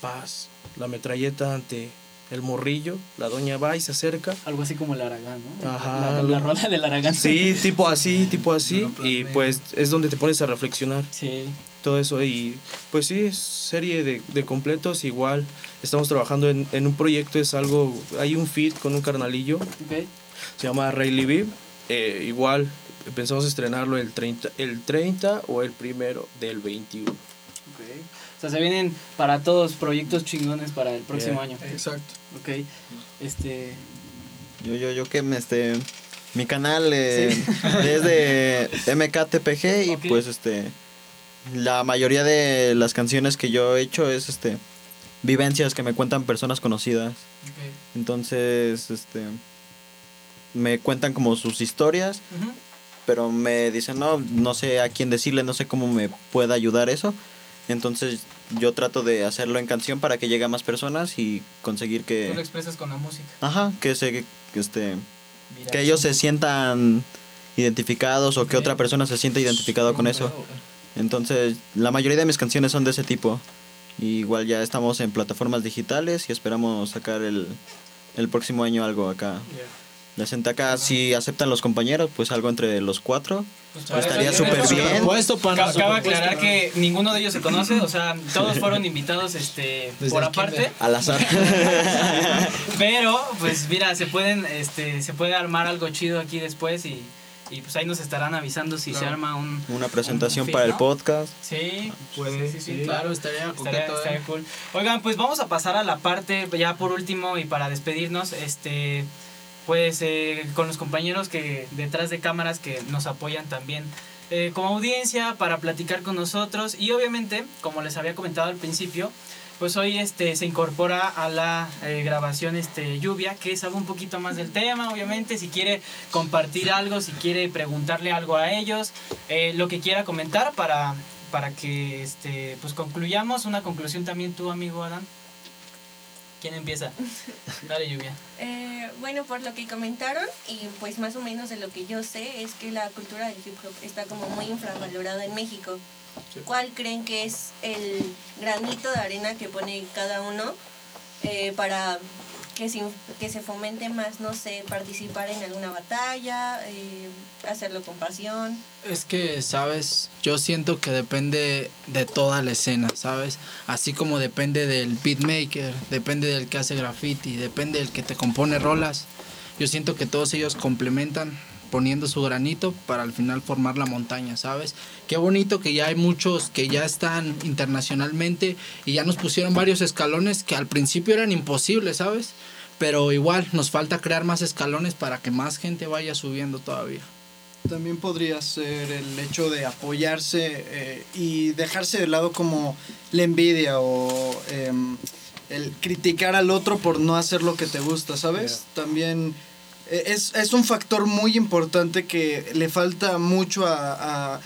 [SPEAKER 7] Paz, la metralleta ante el morrillo, la doña va y se acerca.
[SPEAKER 2] Algo así como el Aragán, ¿no?
[SPEAKER 7] Ajá,
[SPEAKER 2] La, la rola del Aragán.
[SPEAKER 7] Sí, tipo así, tipo así. Y pues es donde te pones a reflexionar
[SPEAKER 2] Sí.
[SPEAKER 7] todo eso. Y pues sí, es serie de, de completos igual. Estamos trabajando en, en un proyecto, es algo, hay un feed con un carnalillo,
[SPEAKER 2] Ok.
[SPEAKER 7] se llama Rayleigh Viv. Eh, igual pensamos estrenarlo el 30, el 30 o el primero del 21.
[SPEAKER 2] Ok. O sea, se vienen para todos proyectos chingones para el próximo
[SPEAKER 7] Yeah.
[SPEAKER 2] año.
[SPEAKER 5] Exacto.
[SPEAKER 2] Ok. Este.
[SPEAKER 3] Yo, yo, yo que me, este, mi canal eh, es de MKTPG y pues este, la mayoría de las canciones que yo he hecho es este, vivencias que me cuentan personas conocidas. Entonces, este, me cuentan como sus historias,
[SPEAKER 2] Ujú.
[SPEAKER 3] Pero me dicen, no, no sé a quién decirle, no sé cómo me pueda ayudar eso. Entonces yo trato de hacerlo en canción para que llegue a más personas y conseguir
[SPEAKER 2] Tú lo
[SPEAKER 3] que...
[SPEAKER 2] expresas con la música.
[SPEAKER 3] Ajá, que se... Que este,
[SPEAKER 2] Mira,
[SPEAKER 3] que ellos se sientan identificados o que otra persona se sienta identificado con eso. Entonces, la mayoría de mis canciones son de ese tipo. Y igual ya estamos en plataformas digitales y esperamos sacar el, el próximo año algo acá. Decente acá, si aceptan los compañeros, pues algo entre los cuatro.
[SPEAKER 2] Pues
[SPEAKER 3] Pues estaría súper bien.
[SPEAKER 5] Puesto
[SPEAKER 2] Cabe aclarar que ninguno de ellos se conoce, o sea, todos fueron invitados este
[SPEAKER 5] Desde
[SPEAKER 2] por aparte.
[SPEAKER 3] Al azar.
[SPEAKER 2] pero pues mira, se pueden este se puede armar algo chido aquí después y, y pues ahí nos estarán avisando si se arma un
[SPEAKER 3] Una presentación
[SPEAKER 2] un
[SPEAKER 3] para el podcast.
[SPEAKER 2] Sí,
[SPEAKER 5] Puede,
[SPEAKER 2] sí, sí, sí,
[SPEAKER 5] sí, claro, estaría
[SPEAKER 2] Estaría,
[SPEAKER 5] coqueto,
[SPEAKER 2] estaría
[SPEAKER 5] eh.
[SPEAKER 2] cool. Oigan, pues vamos a pasar a la parte, ya por último y para despedirnos, este, pues eh, con los compañeros que detrás de cámaras que nos apoyan también eh, como audiencia para platicar con nosotros y obviamente, como les había comentado al principio, pues hoy este se incorpora a la eh, grabación este Lluvia, que sabe un poquito más del tema, obviamente, si quiere compartir algo, si quiere preguntarle algo a ellos, eh, lo que quiera comentar para, para que este pues concluyamos. Una conclusión también tú, amigo Adán. ¿Quién empieza? Dale, Lluvia.
[SPEAKER 4] Eh, bueno, por lo que comentaron y pues más o menos de lo que yo sé es que la cultura del hip hop está como muy infravalorada en México. ¿Cuál creen que es el granito de arena que pone cada uno eh, para que se, que se fomente más, no sé, participar en alguna batalla, eh, hacerlo con pasión.
[SPEAKER 5] Es que, sabes, yo siento que depende de toda la escena, ¿sabes? Así como depende del beatmaker, depende del que hace graffiti, depende del que te compone rolas. Yo siento que todos ellos complementan poniendo su granito para al final formar la montaña, ¿sabes? Qué bonito que ya hay muchos que ya están internacionalmente y ya nos pusieron varios escalones que al principio eran imposibles, ¿sabes? Pero igual nos falta crear más escalones para que más gente vaya subiendo todavía.
[SPEAKER 6] También podría ser el hecho de apoyarse eh, y dejarse de lado como la envidia o em, el criticar al otro por no hacer lo que te gusta, ¿sabes? También es, es, un factor muy importante que le falta mucho a, a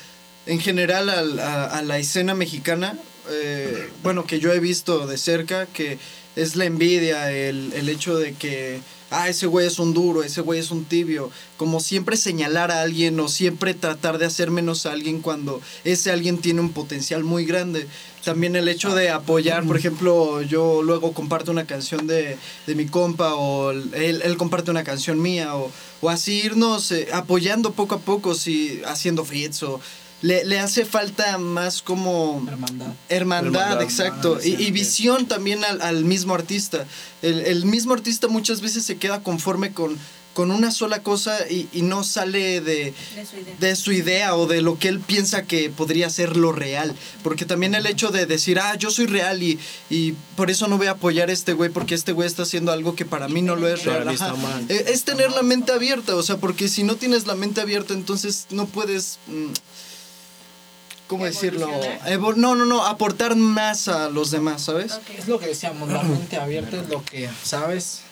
[SPEAKER 6] en general a, a, la escena mexicana. Eh, bueno, que yo he visto de cerca, que es la envidia, el, el hecho de que, ah, ese güey es un duro, ese güey es un tibio. Como siempre señalar a alguien o siempre tratar de hacer menos a alguien cuando ese alguien tiene un potencial muy grande. También el hecho de apoyar, por ejemplo, yo luego comparto una canción de, de mi compa o él, él, comparte una canción mía o, o así irnos eh, apoyando poco a poco, si, haciendo fits o le, le, hace falta más como
[SPEAKER 5] hermandad,
[SPEAKER 6] hermandad, hermandad. exacto, ah, sí, y, y, visión también al, al mismo artista. El, el, mismo artista muchas veces se queda conforme con, con una sola cosa y, y no sale de,
[SPEAKER 4] de, su idea.
[SPEAKER 6] de su idea o de lo que él piensa que podría ser lo real. Porque también el hecho de decir, ah, yo soy real y, y por eso no voy a apoyar a este güey porque este güey está haciendo algo que para mí no lo es real. Ajá. Es tener la mente abierta, o sea, porque si no tienes la mente abierta, entonces no puedes... Mmm, ¿cómo decirlo? Evo no, no, no, aportar más a los demás, ¿sabes?
[SPEAKER 5] Okay. Es lo que decíamos, la mente abierta es lo que, ¿sabes?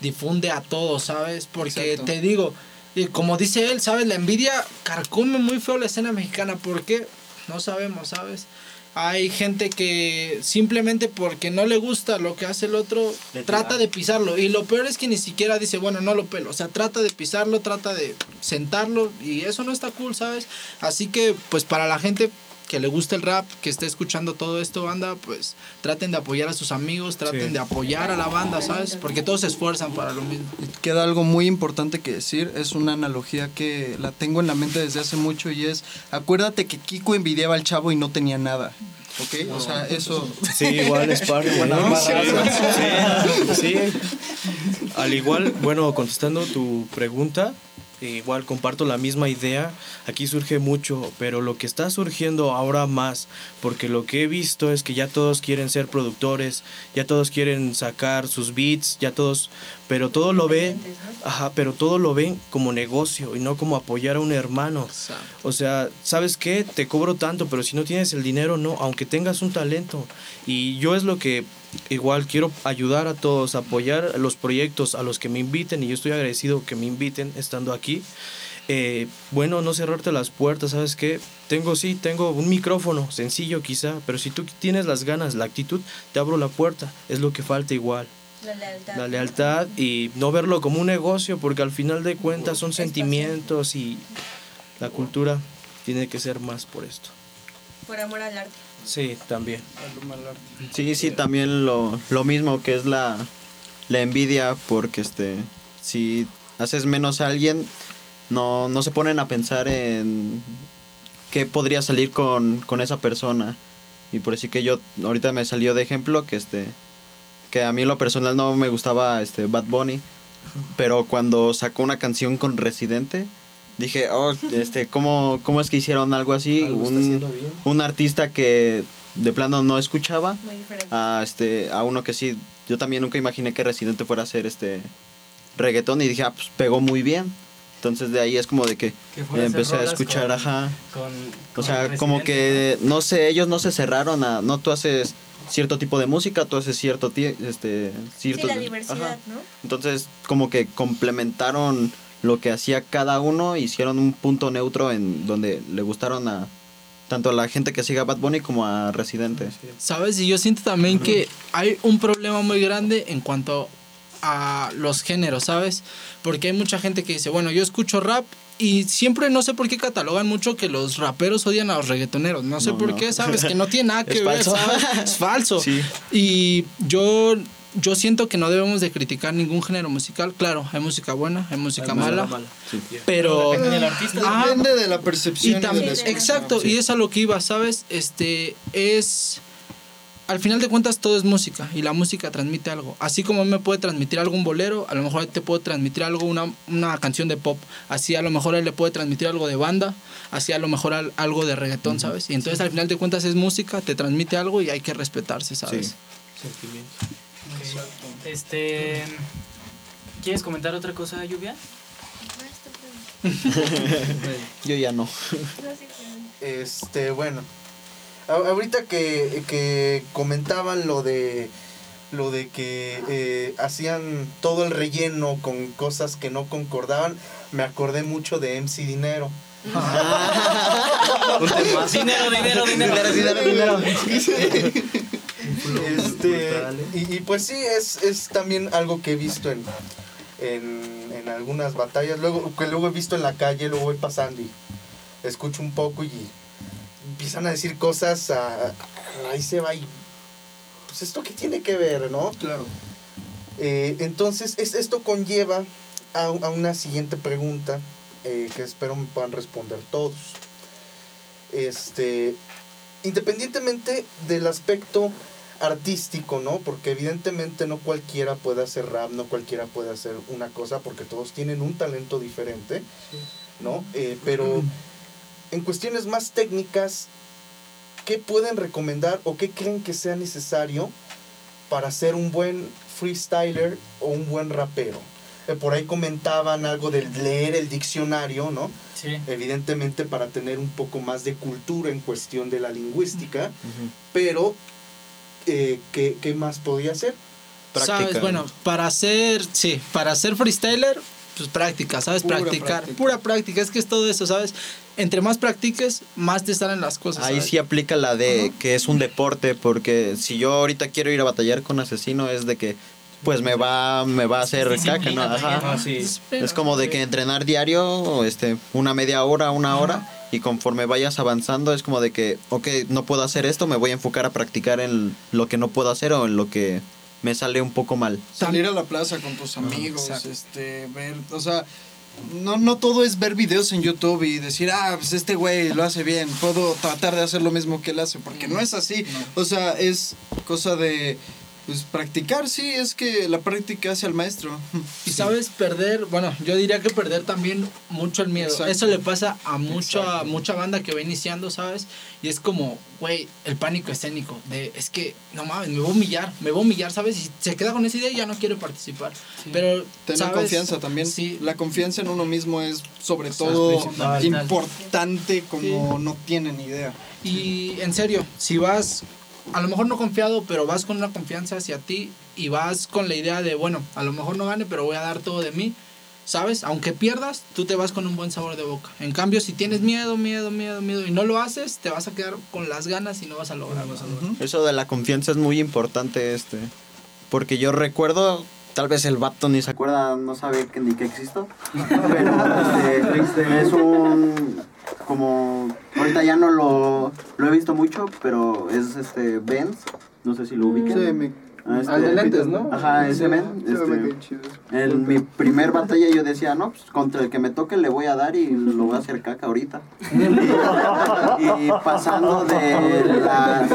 [SPEAKER 5] Difunde a todos, ¿sabes? Porque Exacto. te digo, y como dice él, ¿sabes? La envidia carcome muy feo la escena mexicana. ¿Por qué? No sabemos, ¿sabes? Hay gente que simplemente porque no le gusta lo que hace el otro, trata de pisarlo. Y lo peor es que ni siquiera dice, bueno, no lo pelo. O sea, trata de pisarlo, trata de sentarlo. Y eso no está cool, ¿sabes? Así que, pues para la gente que le gusta el rap, que esté escuchando todo esto, banda, pues traten de apoyar a sus amigos, traten sí. de apoyar a la banda, ¿sabes? Porque todos se esfuerzan para lo mismo.
[SPEAKER 6] Queda algo muy importante que decir, es una analogía que la tengo en la mente desde hace mucho y es, acuérdate que Kiko envidiaba al chavo y no tenía nada. ¿Ok? No. O sea, eso...
[SPEAKER 7] Sí, igual es parte. ¿no? sí, sí, sí. Al igual, bueno, contestando tu pregunta, igual comparto la misma idea, aquí surge mucho, pero lo que está surgiendo ahora más, porque lo que he visto es que ya todos quieren ser productores, ya todos quieren sacar sus beats, ya todos, pero todo lo ven, ajá, pero todo lo ven como negocio y no como apoyar a un hermano. O sea, ¿sabes qué? Te cobro tanto, pero si no tienes el dinero, no, aunque tengas un talento. Y yo es lo que igual quiero ayudar a todos, apoyar los proyectos a los que me inviten y yo estoy agradecido que me inviten estando aquí. Eh, bueno, no cerrarte las puertas, ¿sabes qué? Tengo, sí, tengo un micrófono, sencillo quizá, pero si tú tienes las ganas, la actitud, te abro la puerta, es lo que falta igual.
[SPEAKER 4] La lealtad.
[SPEAKER 7] La lealtad y no verlo como un negocio, porque al final de cuentas son sentimientos y la cultura tiene que ser más por esto.
[SPEAKER 4] Por amor al arte.
[SPEAKER 7] Sí, también.
[SPEAKER 3] Sí, sí, también lo, lo mismo que es la, la envidia, porque este, si haces menos a alguien, no, no se ponen a pensar en qué podría salir con, con esa persona. Y por así que yo ahorita me salió de ejemplo que este que a mí en lo personal no me gustaba este Bad Bunny, pero cuando sacó una canción con Residente, dije, oh, este, ¿cómo, ¿cómo es que hicieron algo así?
[SPEAKER 7] Algo
[SPEAKER 3] un, un artista que de plano no escuchaba a este a uno que sí yo también nunca imaginé que Residente fuera a hacer este reggaetón y dije ah pues pegó muy bien entonces de ahí es como de que empecé a escuchar
[SPEAKER 2] con,
[SPEAKER 3] ajá
[SPEAKER 2] con,
[SPEAKER 3] o sea como que no sé ellos no se cerraron a no tú haces cierto tipo de música tú haces cierto este cierto
[SPEAKER 4] sí, la diversidad ajá. ¿no?
[SPEAKER 3] entonces como que complementaron lo que hacía cada uno hicieron un punto neutro en donde le gustaron a tanto a la gente que siga Bad Bunny como a Residente.
[SPEAKER 5] Sabes, y yo siento también que hay un problema muy grande en cuanto a los géneros, ¿sabes? Porque hay mucha gente que dice, bueno, yo escucho rap y siempre no sé por qué catalogan mucho que los raperos odian a los reggaetoneros. No sé no, por no. qué, ¿sabes? Que no tiene nada que ver,
[SPEAKER 3] falso.
[SPEAKER 5] ¿sabes? Es falso.
[SPEAKER 3] Sí.
[SPEAKER 5] Y yo yo siento que no debemos de criticar ningún género musical. Claro, hay música buena, hay música
[SPEAKER 7] Hay
[SPEAKER 5] mala, pero
[SPEAKER 2] Depende del artista.
[SPEAKER 5] Ah,
[SPEAKER 6] Depende de la
[SPEAKER 5] y
[SPEAKER 6] percepción. y de
[SPEAKER 5] también,
[SPEAKER 6] la escucha.
[SPEAKER 5] exacto, y es a lo que iba, ¿sabes? Este es al final de cuentas todo es música y la música transmite algo. Así como me puede transmitir algo un bolero, a lo mejor te puede transmitir algo una, una canción de pop. Así a lo mejor él le puede transmitir algo de banda, así a lo mejor al- algo de reggaetón, ¿sabes? Y entonces al final de cuentas es música, te transmite algo y hay que respetarse, ¿sabes?
[SPEAKER 3] Sí.
[SPEAKER 7] Sentimiento.
[SPEAKER 2] Este. ¿Quieres comentar otra cosa, Lluvia?
[SPEAKER 3] Yo ya no.
[SPEAKER 8] Este, bueno. Ahorita que, que comentaban lo de lo de que eh, hacían todo el relleno con cosas que no concordaban, me acordé mucho de MC Dinero.
[SPEAKER 2] Dinero, dinero, dinero.
[SPEAKER 8] Este, y, y pues sí, es, es también algo que he visto en, en, en algunas batallas, luego que luego he visto en la calle, luego voy pasando y escucho un poco y empiezan a decir cosas, a- ahí se va y pues esto qué tiene que ver, ¿no?
[SPEAKER 6] Claro.
[SPEAKER 8] Eh, entonces, es, esto conlleva a, a una siguiente pregunta eh, que espero me puedan responder todos. Este, independientemente del aspecto artístico, ¿no? Porque evidentemente no cualquiera puede hacer rap, no cualquiera puede hacer una cosa, porque todos tienen un talento diferente, ¿no? Eh, pero en cuestiones más técnicas, ¿qué pueden recomendar o qué creen que sea necesario para ser un buen freestyler o un buen rapero? Eh, por ahí comentaban algo de leer el diccionario, ¿no?
[SPEAKER 2] Sí.
[SPEAKER 8] Evidentemente para tener un poco más de cultura en cuestión de la lingüística, pero eh, ¿qué, qué más podía hacer?
[SPEAKER 5] ¿Sabes? Bueno, para ser, sí, para ser freestyler, pues práctica, ¿sabes?
[SPEAKER 6] Pura
[SPEAKER 5] Practicar.
[SPEAKER 6] práctica.
[SPEAKER 5] Pura práctica, es que es todo eso, ¿sabes? Entre más practiques, más te salen las cosas.
[SPEAKER 3] Ahí
[SPEAKER 5] ¿sabes?
[SPEAKER 3] sí aplica la de que es un deporte, porque si yo ahorita quiero ir a batallar con asesino es de que pues me va me va a hacer caca, ¿no? Ajá.
[SPEAKER 7] Ah, sí.
[SPEAKER 3] Es como de que entrenar diario, este, una media hora, una hora, y conforme vayas avanzando es como de que, ok, no puedo hacer esto, me voy a enfocar a practicar en lo que no puedo hacer o en lo que me sale un poco mal.
[SPEAKER 6] Salir a la plaza con tus amigos,
[SPEAKER 5] exacto.
[SPEAKER 6] este, ver, o sea, no, no todo es ver videos en YouTube y decir, ah, pues este güey lo hace bien, puedo tratar de hacer lo mismo que él hace, porque no es así. O sea, es cosa de, pues practicar, sí, es que la práctica hace al maestro.
[SPEAKER 5] Y sabes perder, bueno, yo diría que perder también mucho el miedo.
[SPEAKER 6] Exacto.
[SPEAKER 5] Eso le pasa a mucha
[SPEAKER 6] Exacto.
[SPEAKER 5] mucha banda que va iniciando, ¿sabes? Y es como, güey, el pánico escénico de es que no mames, me voy a humillar, me voy a humillar, ¿sabes? Y se queda con esa idea y ya no quiere participar. Pero
[SPEAKER 6] Tener
[SPEAKER 5] ¿sabes?
[SPEAKER 6] confianza también.
[SPEAKER 5] Sí.
[SPEAKER 6] La confianza en uno mismo es sobre todo importante como no tienen idea.
[SPEAKER 5] Y en serio, si vas, a lo mejor no confiado, pero vas con una confianza hacia ti y vas con la idea de, bueno, a lo mejor no gane, pero voy a dar todo de mí, ¿sabes? Aunque pierdas, tú te vas con un buen sabor de boca. En cambio, si tienes miedo, miedo, miedo, miedo y no lo haces, te vas a quedar con las ganas y no vas a lograrlo.
[SPEAKER 3] Eso de la confianza es muy importante, este. Porque yo recuerdo, tal vez el vato ni se acuerda, no sabe que, ni que existo. Pero este, es un. Como. Ahorita ya no lo, lo he visto mucho, pero es este. Benz. No sé si lo ubiquen. Ah, este-
[SPEAKER 9] Al de lentes, ¿no?
[SPEAKER 3] Ajá, ese men. Este, en mi primer batalla yo decía, no, pues contra el que me toque le voy a dar y lo voy a hacer caca ahorita. y, y pasando de la,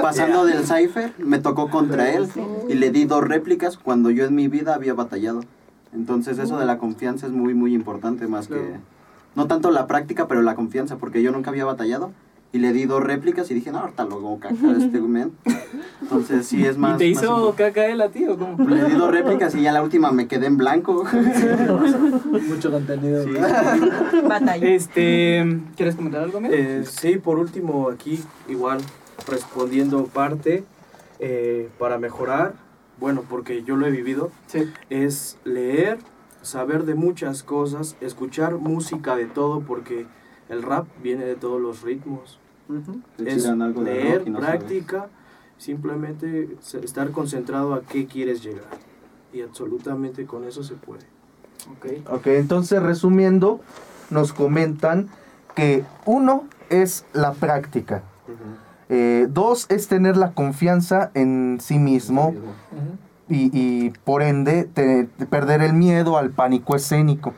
[SPEAKER 3] pasando del cipher, me tocó contra él y le di dos réplicas cuando yo en mi vida había batallado. Entonces eso de la confianza es muy muy importante más que no tanto la práctica, pero la confianza, porque yo nunca había batallado y le di dos réplicas y dije, no, ahorita lo hago caca este men. Entonces sí es más
[SPEAKER 9] ¿Y te
[SPEAKER 3] más
[SPEAKER 9] hizo
[SPEAKER 3] importante.
[SPEAKER 9] caca él a ti o cómo?
[SPEAKER 3] Le di dos réplicas y ya la última me quedé en blanco.
[SPEAKER 9] Mucho contenido.
[SPEAKER 3] Sí.
[SPEAKER 4] Batalla.
[SPEAKER 9] Este, ¿quieres comentar algo, amigo?
[SPEAKER 7] Eh, sí, por último, aquí igual respondiendo parte eh, para mejorar, bueno, porque yo lo he vivido,
[SPEAKER 9] Sí.
[SPEAKER 7] es leer, saber de muchas cosas, escuchar música de todo, porque el rap viene de todos los ritmos. Es
[SPEAKER 3] algo de
[SPEAKER 7] leer,
[SPEAKER 3] rock y no saben.
[SPEAKER 7] práctica, simplemente estar concentrado a qué quieres llegar. Y absolutamente con eso se puede.
[SPEAKER 9] Ok.
[SPEAKER 8] Ok, entonces resumiendo, nos comentan que uno es la práctica, eh, dos es tener la confianza en sí mismo, y, y por ende te- te perder el miedo al pánico escénico.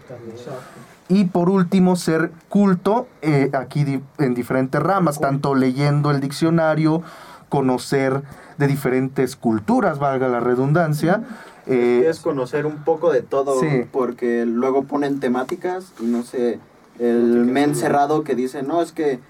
[SPEAKER 8] Y por último, ser culto eh, aquí di- en diferentes ramas, tanto leyendo el diccionario, conocer de diferentes culturas, valga la redundancia. eh,
[SPEAKER 3] es conocer un poco de todo,
[SPEAKER 8] Sí.
[SPEAKER 3] porque luego ponen temáticas y no sé, el men cerrado que dice, no, es que,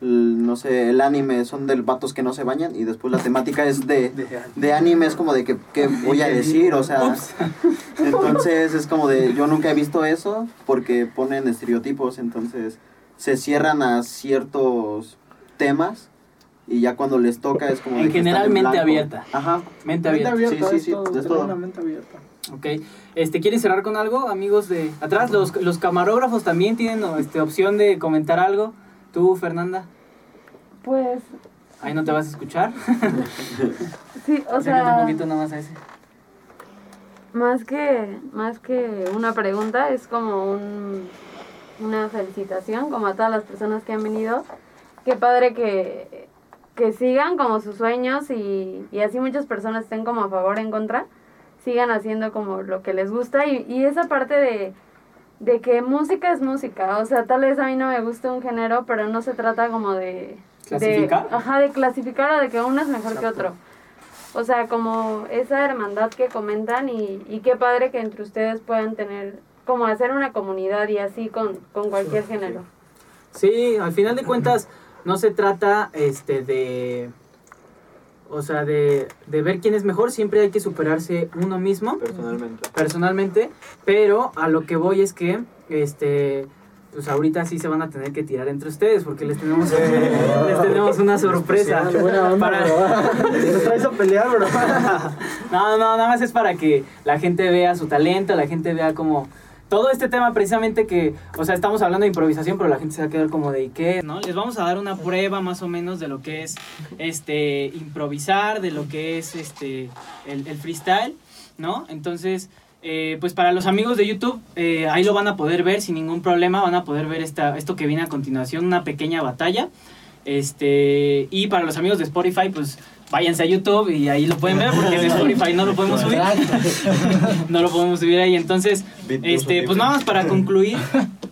[SPEAKER 3] no sé, el anime son del vatos que no se bañan y después la temática es de, de anime, es como de que, ¿qué voy a decir? O sea, entonces es como de, yo nunca he visto eso porque ponen estereotipos, entonces se cierran a ciertos temas. Y ya cuando les toca es como...
[SPEAKER 2] En
[SPEAKER 3] de
[SPEAKER 2] general,
[SPEAKER 3] en
[SPEAKER 2] mente abierta.
[SPEAKER 3] Ajá.
[SPEAKER 2] Mente
[SPEAKER 10] Mente
[SPEAKER 2] abierta.
[SPEAKER 10] abierta,
[SPEAKER 3] Sí, sí,
[SPEAKER 10] es
[SPEAKER 3] sí,
[SPEAKER 10] todo,
[SPEAKER 3] es
[SPEAKER 10] tener
[SPEAKER 3] todo.
[SPEAKER 10] una mente abierta.
[SPEAKER 2] Ok. Este, ¿Quieren cerrar con algo, amigos de atrás? Los, los camarógrafos también tienen este, opción de comentar algo. Tú, Fernanda,
[SPEAKER 11] Pues,
[SPEAKER 2] ahí no te vas a escuchar.
[SPEAKER 11] sí, o
[SPEAKER 2] Acércate un
[SPEAKER 11] sea,
[SPEAKER 2] poquito nada más a ese.
[SPEAKER 11] más que, más que una pregunta, es como un, una felicitación, como a todas las personas que han venido. Qué padre que, que sigan como sus sueños y, y así muchas personas estén como a favor, en contra, sigan haciendo como lo que les gusta y, y esa parte de, de que música es música, o sea, tal vez a mí no me gusta un género, pero no se trata como de...
[SPEAKER 2] ¿Clasificar?
[SPEAKER 11] De, ajá, de clasificar o de que uno es mejor que otro. O sea, como esa hermandad que comentan y, y qué padre que entre ustedes puedan tener, como hacer una comunidad y así con, con cualquier género.
[SPEAKER 2] Sí, al final de cuentas no se trata este de o sea, de, de ver quién es mejor, siempre hay que superarse uno mismo
[SPEAKER 3] Personalmente.
[SPEAKER 2] personalmente, pero a lo que voy es que este pues ahorita sí se van a tener que tirar entre ustedes porque les tenemos les tenemos una sorpresa para
[SPEAKER 10] Nos traes a pelear, bro.
[SPEAKER 2] no, no, nada más es para que la gente vea su talento, la gente vea como todo este tema precisamente que, o sea, estamos hablando de improvisación, pero la gente se va a quedar como de ¿y qué? ¿No? Les vamos a dar una prueba más o menos de lo que es este improvisar, de lo que es este el, el freestyle, ¿no? Entonces, eh, pues para los amigos de YouTube, eh, ahí lo van a poder ver sin ningún problema, van a poder ver esta, esto que viene a continuación, una pequeña batalla. Este, y para los amigos de Spotify, pues váyanse a YouTube y ahí lo pueden ver porque en Spotify no lo podemos subir. No lo podemos subir ahí. Entonces, este, pues nada más para concluir,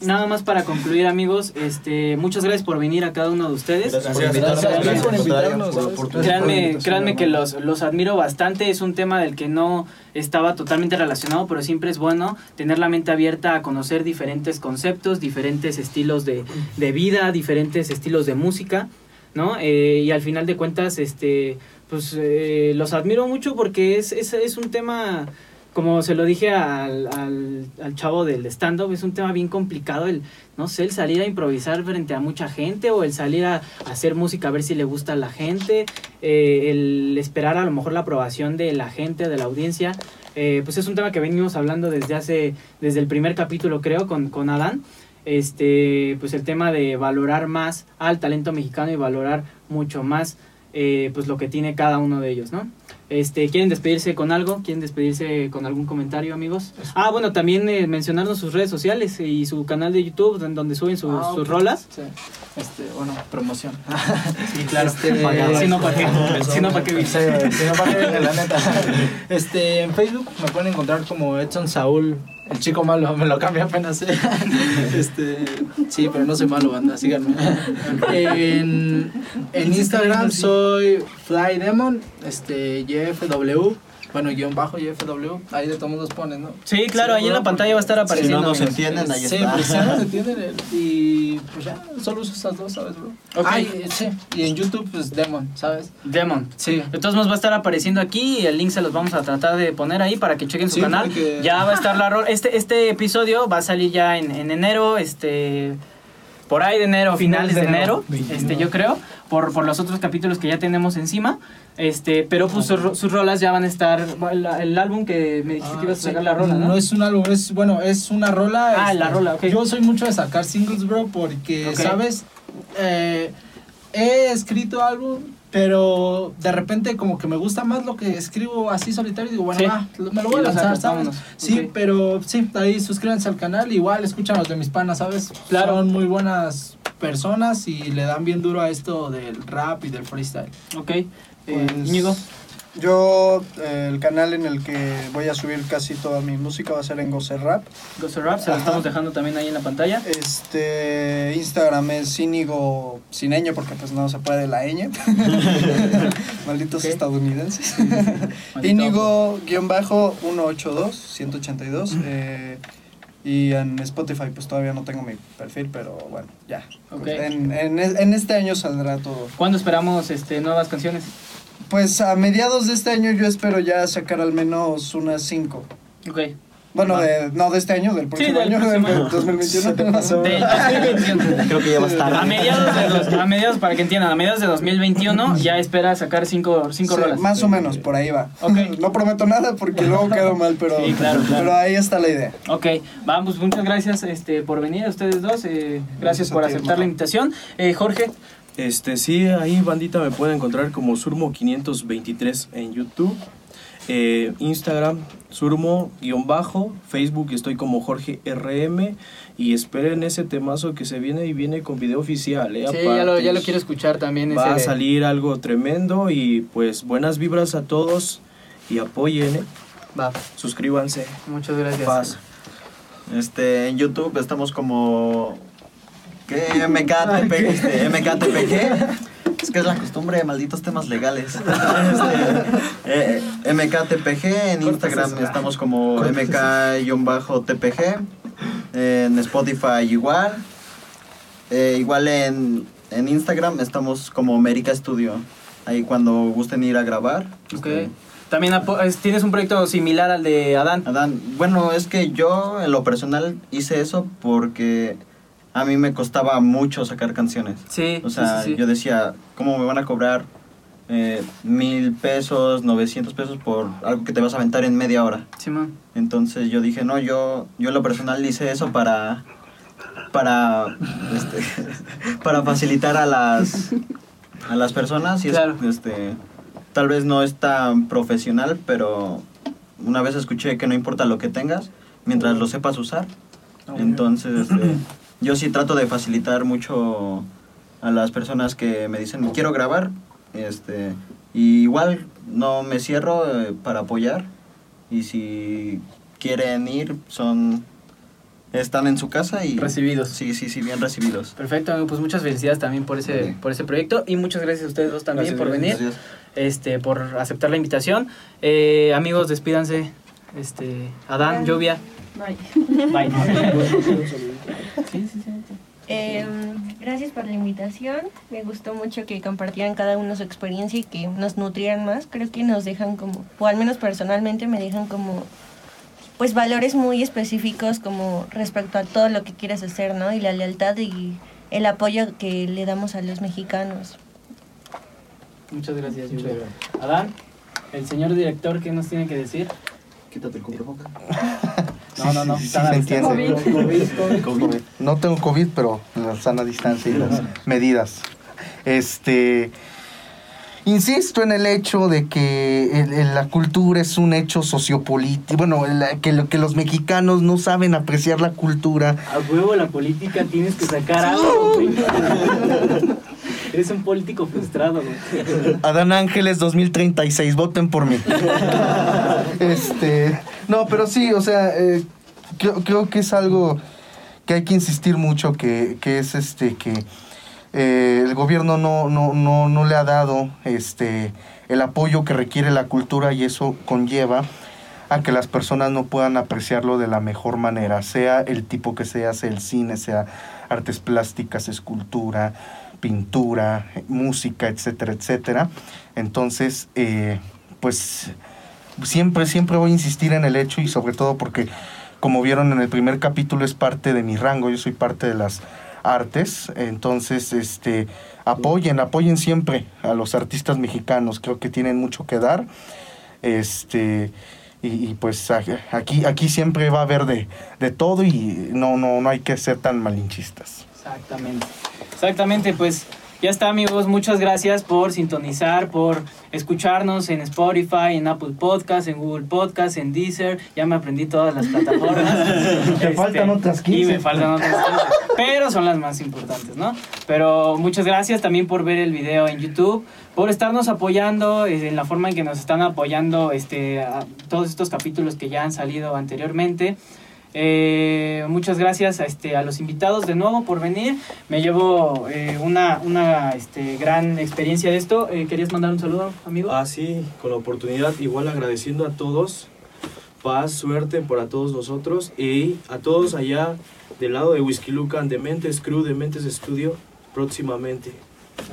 [SPEAKER 2] nada más para concluir, amigos, este, muchas gracias por venir a cada uno de ustedes.
[SPEAKER 5] Gracias por invitarnos.
[SPEAKER 2] Créanme, créanme que los, los admiro bastante. Es un tema del que no estaba totalmente relacionado, pero siempre es bueno tener la mente abierta a conocer diferentes conceptos, diferentes estilos de, de vida, diferentes estilos de música, ¿no? Eh, y al final de cuentas, este, pues eh, los admiro mucho porque es, es, es un tema como se lo dije al, al, chavo del stand-up, es un tema bien complicado el, no sé, el salir a improvisar frente a mucha gente o el salir a, a hacer música a ver si le gusta a la gente, eh, el esperar a lo mejor la aprobación de la gente, de la audiencia. Eh, pues es un tema que venimos hablando desde hace, desde el primer capítulo creo, con, con Adán. Este, pues el tema de valorar más al talento mexicano y valorar mucho más eh, pues lo que tiene cada uno de ellos, ¿no? Este, ¿Quieren despedirse con algo? ¿Quieren despedirse con algún comentario, amigos? Ah, bueno, también eh, mencionarnos sus redes sociales y su canal de YouTube en donde suben sus,
[SPEAKER 5] Ah,
[SPEAKER 2] sus rolas.
[SPEAKER 5] Sí. Este, bueno, promoción.
[SPEAKER 2] Sí, claro.
[SPEAKER 5] Este,
[SPEAKER 2] si no, ¿para qué? Si no, ¿para qué?
[SPEAKER 5] Si no, ¿para qué la neta? Este, en Facebook me pueden encontrar como Edson Saúl, el chico malo, me lo cambié apenas. ¿eh? Este, sí, pero no soy malo, banda, síganme. En, en Instagram soy Fly Demon, este, YFW, bueno, guion bajo YFW, ahí de todos modos ponen, ¿no?
[SPEAKER 2] Sí, claro, ahí en la pantalla va a estar
[SPEAKER 3] Si no
[SPEAKER 2] apareciendo.
[SPEAKER 3] nos entienden, ahí
[SPEAKER 5] Sí,
[SPEAKER 3] está.
[SPEAKER 5] pues ya no se entienden. eh, Y pues ya, solo uso esas dos, ¿sabes, bro?
[SPEAKER 2] Ok.
[SPEAKER 5] Ah, y, sí, y en YouTube, pues Demon, ¿sabes?
[SPEAKER 2] Demon.
[SPEAKER 5] Sí.
[SPEAKER 2] De todos modos va a estar apareciendo aquí y el link se los vamos a tratar de poner ahí para que chequen su
[SPEAKER 5] Sí,
[SPEAKER 2] canal.
[SPEAKER 5] porque-
[SPEAKER 2] Ya va a estar la ro- este este episodio va a salir ya en, en enero, este por ahí de enero, finales de enero, este yo creo, por, por los otros capítulos que ya tenemos encima. Este, pero pues sus, sus rolas ya van a estar el, el álbum que me dijiste que ibas a sacar la rola, ¿no?
[SPEAKER 5] No es un álbum, es, bueno, es una rola.
[SPEAKER 2] Ah,
[SPEAKER 5] este,
[SPEAKER 2] la rola, ok.
[SPEAKER 5] Yo soy mucho de sacar singles, bro, porque,
[SPEAKER 2] Ok.
[SPEAKER 5] ¿sabes? Eh, he escrito álbum, pero de repente como que me gusta más lo que escribo así solitario y digo, bueno,
[SPEAKER 2] Sí.
[SPEAKER 5] va, me lo voy a lanzar, ¿sabes? Sí, pero sí, ahí suscríbanse al canal, igual escuchan los de mis panas, ¿sabes?
[SPEAKER 2] Claro.
[SPEAKER 5] Son muy buenas personas y le dan bien duro a esto del rap y del freestyle.
[SPEAKER 2] Ok. Eh,
[SPEAKER 5] Pues,
[SPEAKER 2] Íñigo.
[SPEAKER 6] Yo, eh, el canal en el que voy a subir casi toda mi música va a ser en Gozer Rap.
[SPEAKER 2] Gozer Rap, se lo estamos dejando también ahí en la pantalla.
[SPEAKER 6] Este, Instagram es Íñigo Cineño porque pues no se puede la ñ. Malditos estadounidenses. Íñigo guion bajo 182 182 eh, y en Spotify pues todavía no tengo mi perfil, pero bueno, ya.
[SPEAKER 2] Ok.
[SPEAKER 6] En, en, en este año saldrá todo.
[SPEAKER 2] ¿Cuándo esperamos este, nuevas canciones?
[SPEAKER 6] Pues a mediados de este año yo espero ya sacar al menos unas 5.
[SPEAKER 2] Ok.
[SPEAKER 6] Bueno, de, no de este año, del próximo
[SPEAKER 2] del
[SPEAKER 6] año,
[SPEAKER 2] próximo
[SPEAKER 6] del
[SPEAKER 2] año.
[SPEAKER 6] 2021.
[SPEAKER 2] Del 2021.
[SPEAKER 3] Creo que ya va a estar.
[SPEAKER 2] A mediados de dos- a mediados, para que entiendan, a mediados de 2021 ya espera sacar cinco, cinco
[SPEAKER 6] Sí,
[SPEAKER 2] rolas.
[SPEAKER 6] más o menos, por ahí va.
[SPEAKER 2] Ok.
[SPEAKER 6] No prometo nada porque luego quedo mal, pero,
[SPEAKER 2] Sí, claro, claro.
[SPEAKER 6] pero ahí está la idea.
[SPEAKER 2] Ok, vamos, muchas gracias este, por venir a ustedes dos. eh, gracias
[SPEAKER 6] Gracias
[SPEAKER 2] por
[SPEAKER 6] ti,
[SPEAKER 2] aceptar
[SPEAKER 6] hermano.
[SPEAKER 2] la invitación. Eh, Jorge,
[SPEAKER 7] Este, sí, ahí bandita me puede encontrar como Surmo523 en YouTube, eh, Instagram, Surmo-bajo, Facebook estoy como Jorge RM y esperen ese temazo que se viene y viene con video oficial. ¿eh?
[SPEAKER 2] sí, ya lo, ya lo
[SPEAKER 7] Aparte,
[SPEAKER 2] quiero escuchar también.
[SPEAKER 7] Va
[SPEAKER 2] ese
[SPEAKER 7] a
[SPEAKER 2] de-
[SPEAKER 7] salir algo tremendo y pues buenas vibras a todos y apoyen, ¿eh?
[SPEAKER 2] Va,
[SPEAKER 7] suscríbanse.
[SPEAKER 2] muchas gracias.
[SPEAKER 7] Paz.
[SPEAKER 3] Este, en YouTube estamos como. ¿Qué? MKTP, este, MKTPG. Es que es la costumbre de malditos temas legales. Este, eh, MKTPG, en Instagram estamos como MK-TPG. En Spotify igual. Eh, igual en, en Instagram estamos como America Studio. Ahí cuando gusten ir a grabar.
[SPEAKER 2] Ok.
[SPEAKER 3] este,
[SPEAKER 2] También apo- es- tienes un proyecto similar al de Adán.
[SPEAKER 3] Adán, bueno, es que yo en lo personal hice eso porque a mí me costaba mucho sacar canciones.
[SPEAKER 2] Sí,
[SPEAKER 3] O sea,
[SPEAKER 2] sí, sí, sí.
[SPEAKER 3] yo decía, ¿cómo me van a cobrar eh, mil pesos, 900 pesos por algo que te vas a aventar en media hora?
[SPEAKER 2] Simón.
[SPEAKER 3] Entonces yo dije, no, yo, yo en lo personal hice eso para, para, este, para facilitar a las, a las personas y es,
[SPEAKER 2] Claro.
[SPEAKER 3] este, tal vez no es tan profesional, pero una vez escuché que no importa lo que tengas, mientras lo sepas usar. Entonces, este, yo sí trato de facilitar mucho a las personas que me dicen, quiero grabar, este, y igual no me cierro eh, para apoyar. Y si quieren ir, son están en su casa y
[SPEAKER 2] Recibidos.
[SPEAKER 3] Sí, sí, sí, bien recibidos.
[SPEAKER 2] Perfecto, amigo, pues muchas felicidades también por ese,
[SPEAKER 3] Sí.
[SPEAKER 2] por ese proyecto y muchas gracias a ustedes dos también
[SPEAKER 7] Gracias,
[SPEAKER 2] por venir,
[SPEAKER 3] Gracias.
[SPEAKER 2] este, por aceptar la invitación. Eh, amigos, despídanse. Este, Adán, Lluvia.
[SPEAKER 11] Bye.
[SPEAKER 2] Bye.
[SPEAKER 4] Eh, gracias por la invitación. Me gustó mucho que compartieran cada uno su experiencia y que nos nutrieran más. Creo que nos dejan como, o al menos personalmente me dejan como, pues valores muy específicos como respecto a todo lo que quieres hacer, ¿no? Y la lealtad y el apoyo que le damos a los mexicanos.
[SPEAKER 2] Muchas gracias, Lluvia. Adán, el señor director, ¿qué nos tiene que decir?
[SPEAKER 3] Quítate el cubrebocas.
[SPEAKER 2] No, no, no.
[SPEAKER 8] sí, sí,
[SPEAKER 2] sana
[SPEAKER 8] se
[SPEAKER 2] distancia.
[SPEAKER 8] entiende.
[SPEAKER 2] COVID, COVID.
[SPEAKER 8] COVID. No tengo COVID, pero la sana distancia y las medidas. Este. Insisto en el hecho de que el- el- la cultura es un hecho sociopolítico. Bueno, la- que, lo- que los mexicanos no saben apreciar la cultura.
[SPEAKER 2] A huevo la política tienes que sacar algo. Eres un político frustrado, güey.
[SPEAKER 8] Adán Ángeles 2036, voten por mí. este, no, pero sí, o sea, eh, creo, creo que es algo que hay que insistir mucho, que, que es este, que eh, el gobierno no, no, no, no le ha dado este, el apoyo que requiere la cultura y eso conlleva a que las personas no puedan apreciarlo de la mejor manera, sea el tipo que sea, sea el cine, sea artes plásticas, escultura, pintura, música, etcétera, etcétera. Entonces, eh, pues siempre, siempre voy a insistir en el hecho y sobre todo porque, como vieron en el primer capítulo, es parte de mi rango, yo soy parte de las artes, entonces, este, apoyen, apoyen siempre a los artistas mexicanos, creo que tienen mucho que dar, este, y, y, pues aquí, aquí siempre va a haber de, de todo y no, no, no hay que ser tan malinchistas.
[SPEAKER 2] Exactamente. Exactamente, pues ya está amigos, muchas gracias por sintonizar, por escucharnos en Spotify, en Apple Podcast, en Google Podcast, en Deezer, ya me aprendí todas las plataformas.
[SPEAKER 8] Te faltan otras
[SPEAKER 2] Y
[SPEAKER 8] 15.
[SPEAKER 2] me faltan otras 15. pero son las más importantes, ¿no? Pero muchas gracias también por ver el video en YouTube, por estarnos apoyando eh, en la forma en que nos están apoyando este, a todos estos capítulos que ya han salido anteriormente. Eh, muchas gracias a, este, a los invitados de nuevo por venir. Me llevo eh, una, una este, gran experiencia de esto. Eh, ¿Querías mandar un saludo, amigo?
[SPEAKER 7] Ah, sí, con la oportunidad, igual agradeciendo a todos. Paz, suerte para todos nosotros y a todos allá del lado de Whisky Lucan, de Mentes Crew, de Mentes Studio, próximamente.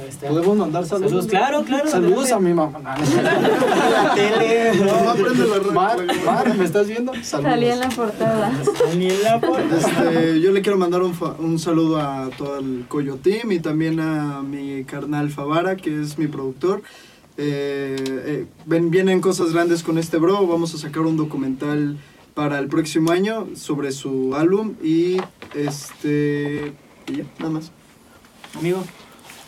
[SPEAKER 2] Este,
[SPEAKER 6] ¿Podemos mandar saludos?
[SPEAKER 2] Saludos, claro, claro.
[SPEAKER 6] Saludos
[SPEAKER 2] adelante.
[SPEAKER 6] a mi mamá.
[SPEAKER 2] La tele.
[SPEAKER 6] No, prende la Mar, Mar, ¿me estás viendo? Saludos.
[SPEAKER 11] Salí en la portada.
[SPEAKER 6] Este, yo le quiero mandar un, un saludo a todo el Coyo Team y también a mi carnal Favara, que es mi productor. Eh, eh, ven, vienen cosas grandes con este bro. Vamos a sacar un documental para el próximo año sobre su álbum y este. Y ya, nada más.
[SPEAKER 2] Amigo.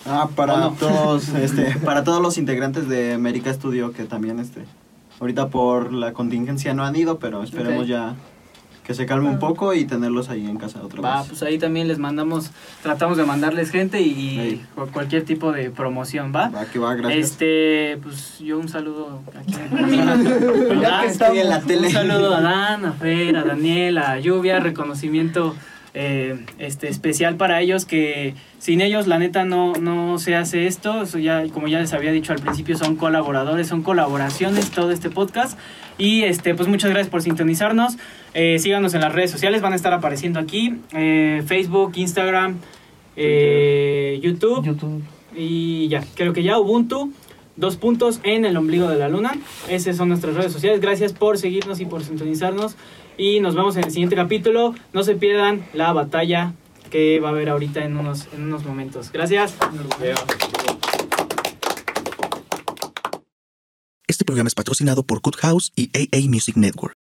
[SPEAKER 3] Ah, para todos, este, para todos los integrantes de América Studio que también, este, ahorita por la contingencia no han ido, pero esperemos ya que se calme un poco y tenerlos ahí en casa otra
[SPEAKER 2] Va,
[SPEAKER 3] vez.
[SPEAKER 2] pues ahí también les mandamos, tratamos de mandarles gente y, cualquier tipo de promoción, ¿va?
[SPEAKER 3] Va, que va, gracias.
[SPEAKER 2] Este, pues yo un saludo aquí.
[SPEAKER 3] Ya que en la tele.
[SPEAKER 2] Un saludo a Dan, a Fer, a Daniel, a Lluvia, reconocimiento eh, este especial para ellos que sin ellos la neta no, no se hace esto. Eso ya, como ya les había dicho al principio, son colaboradores, son colaboraciones todo este podcast. Y este, pues muchas gracias por sintonizarnos. Eh, síganos en las redes sociales, van a estar apareciendo aquí. eh, Facebook, Instagram, YouTube.
[SPEAKER 5] YouTube.
[SPEAKER 2] Y ya, creo que ya Ubuntu, dos puntos en el ombligo de la luna. Esas son nuestras redes sociales. Gracias por seguirnos y por sintonizarnos. Y nos vemos en el siguiente capítulo. No se pierdan la batalla que va a haber ahorita en unos, en unos momentos. Gracias.
[SPEAKER 1] Este programa es patrocinado por Good House y AA Music Network.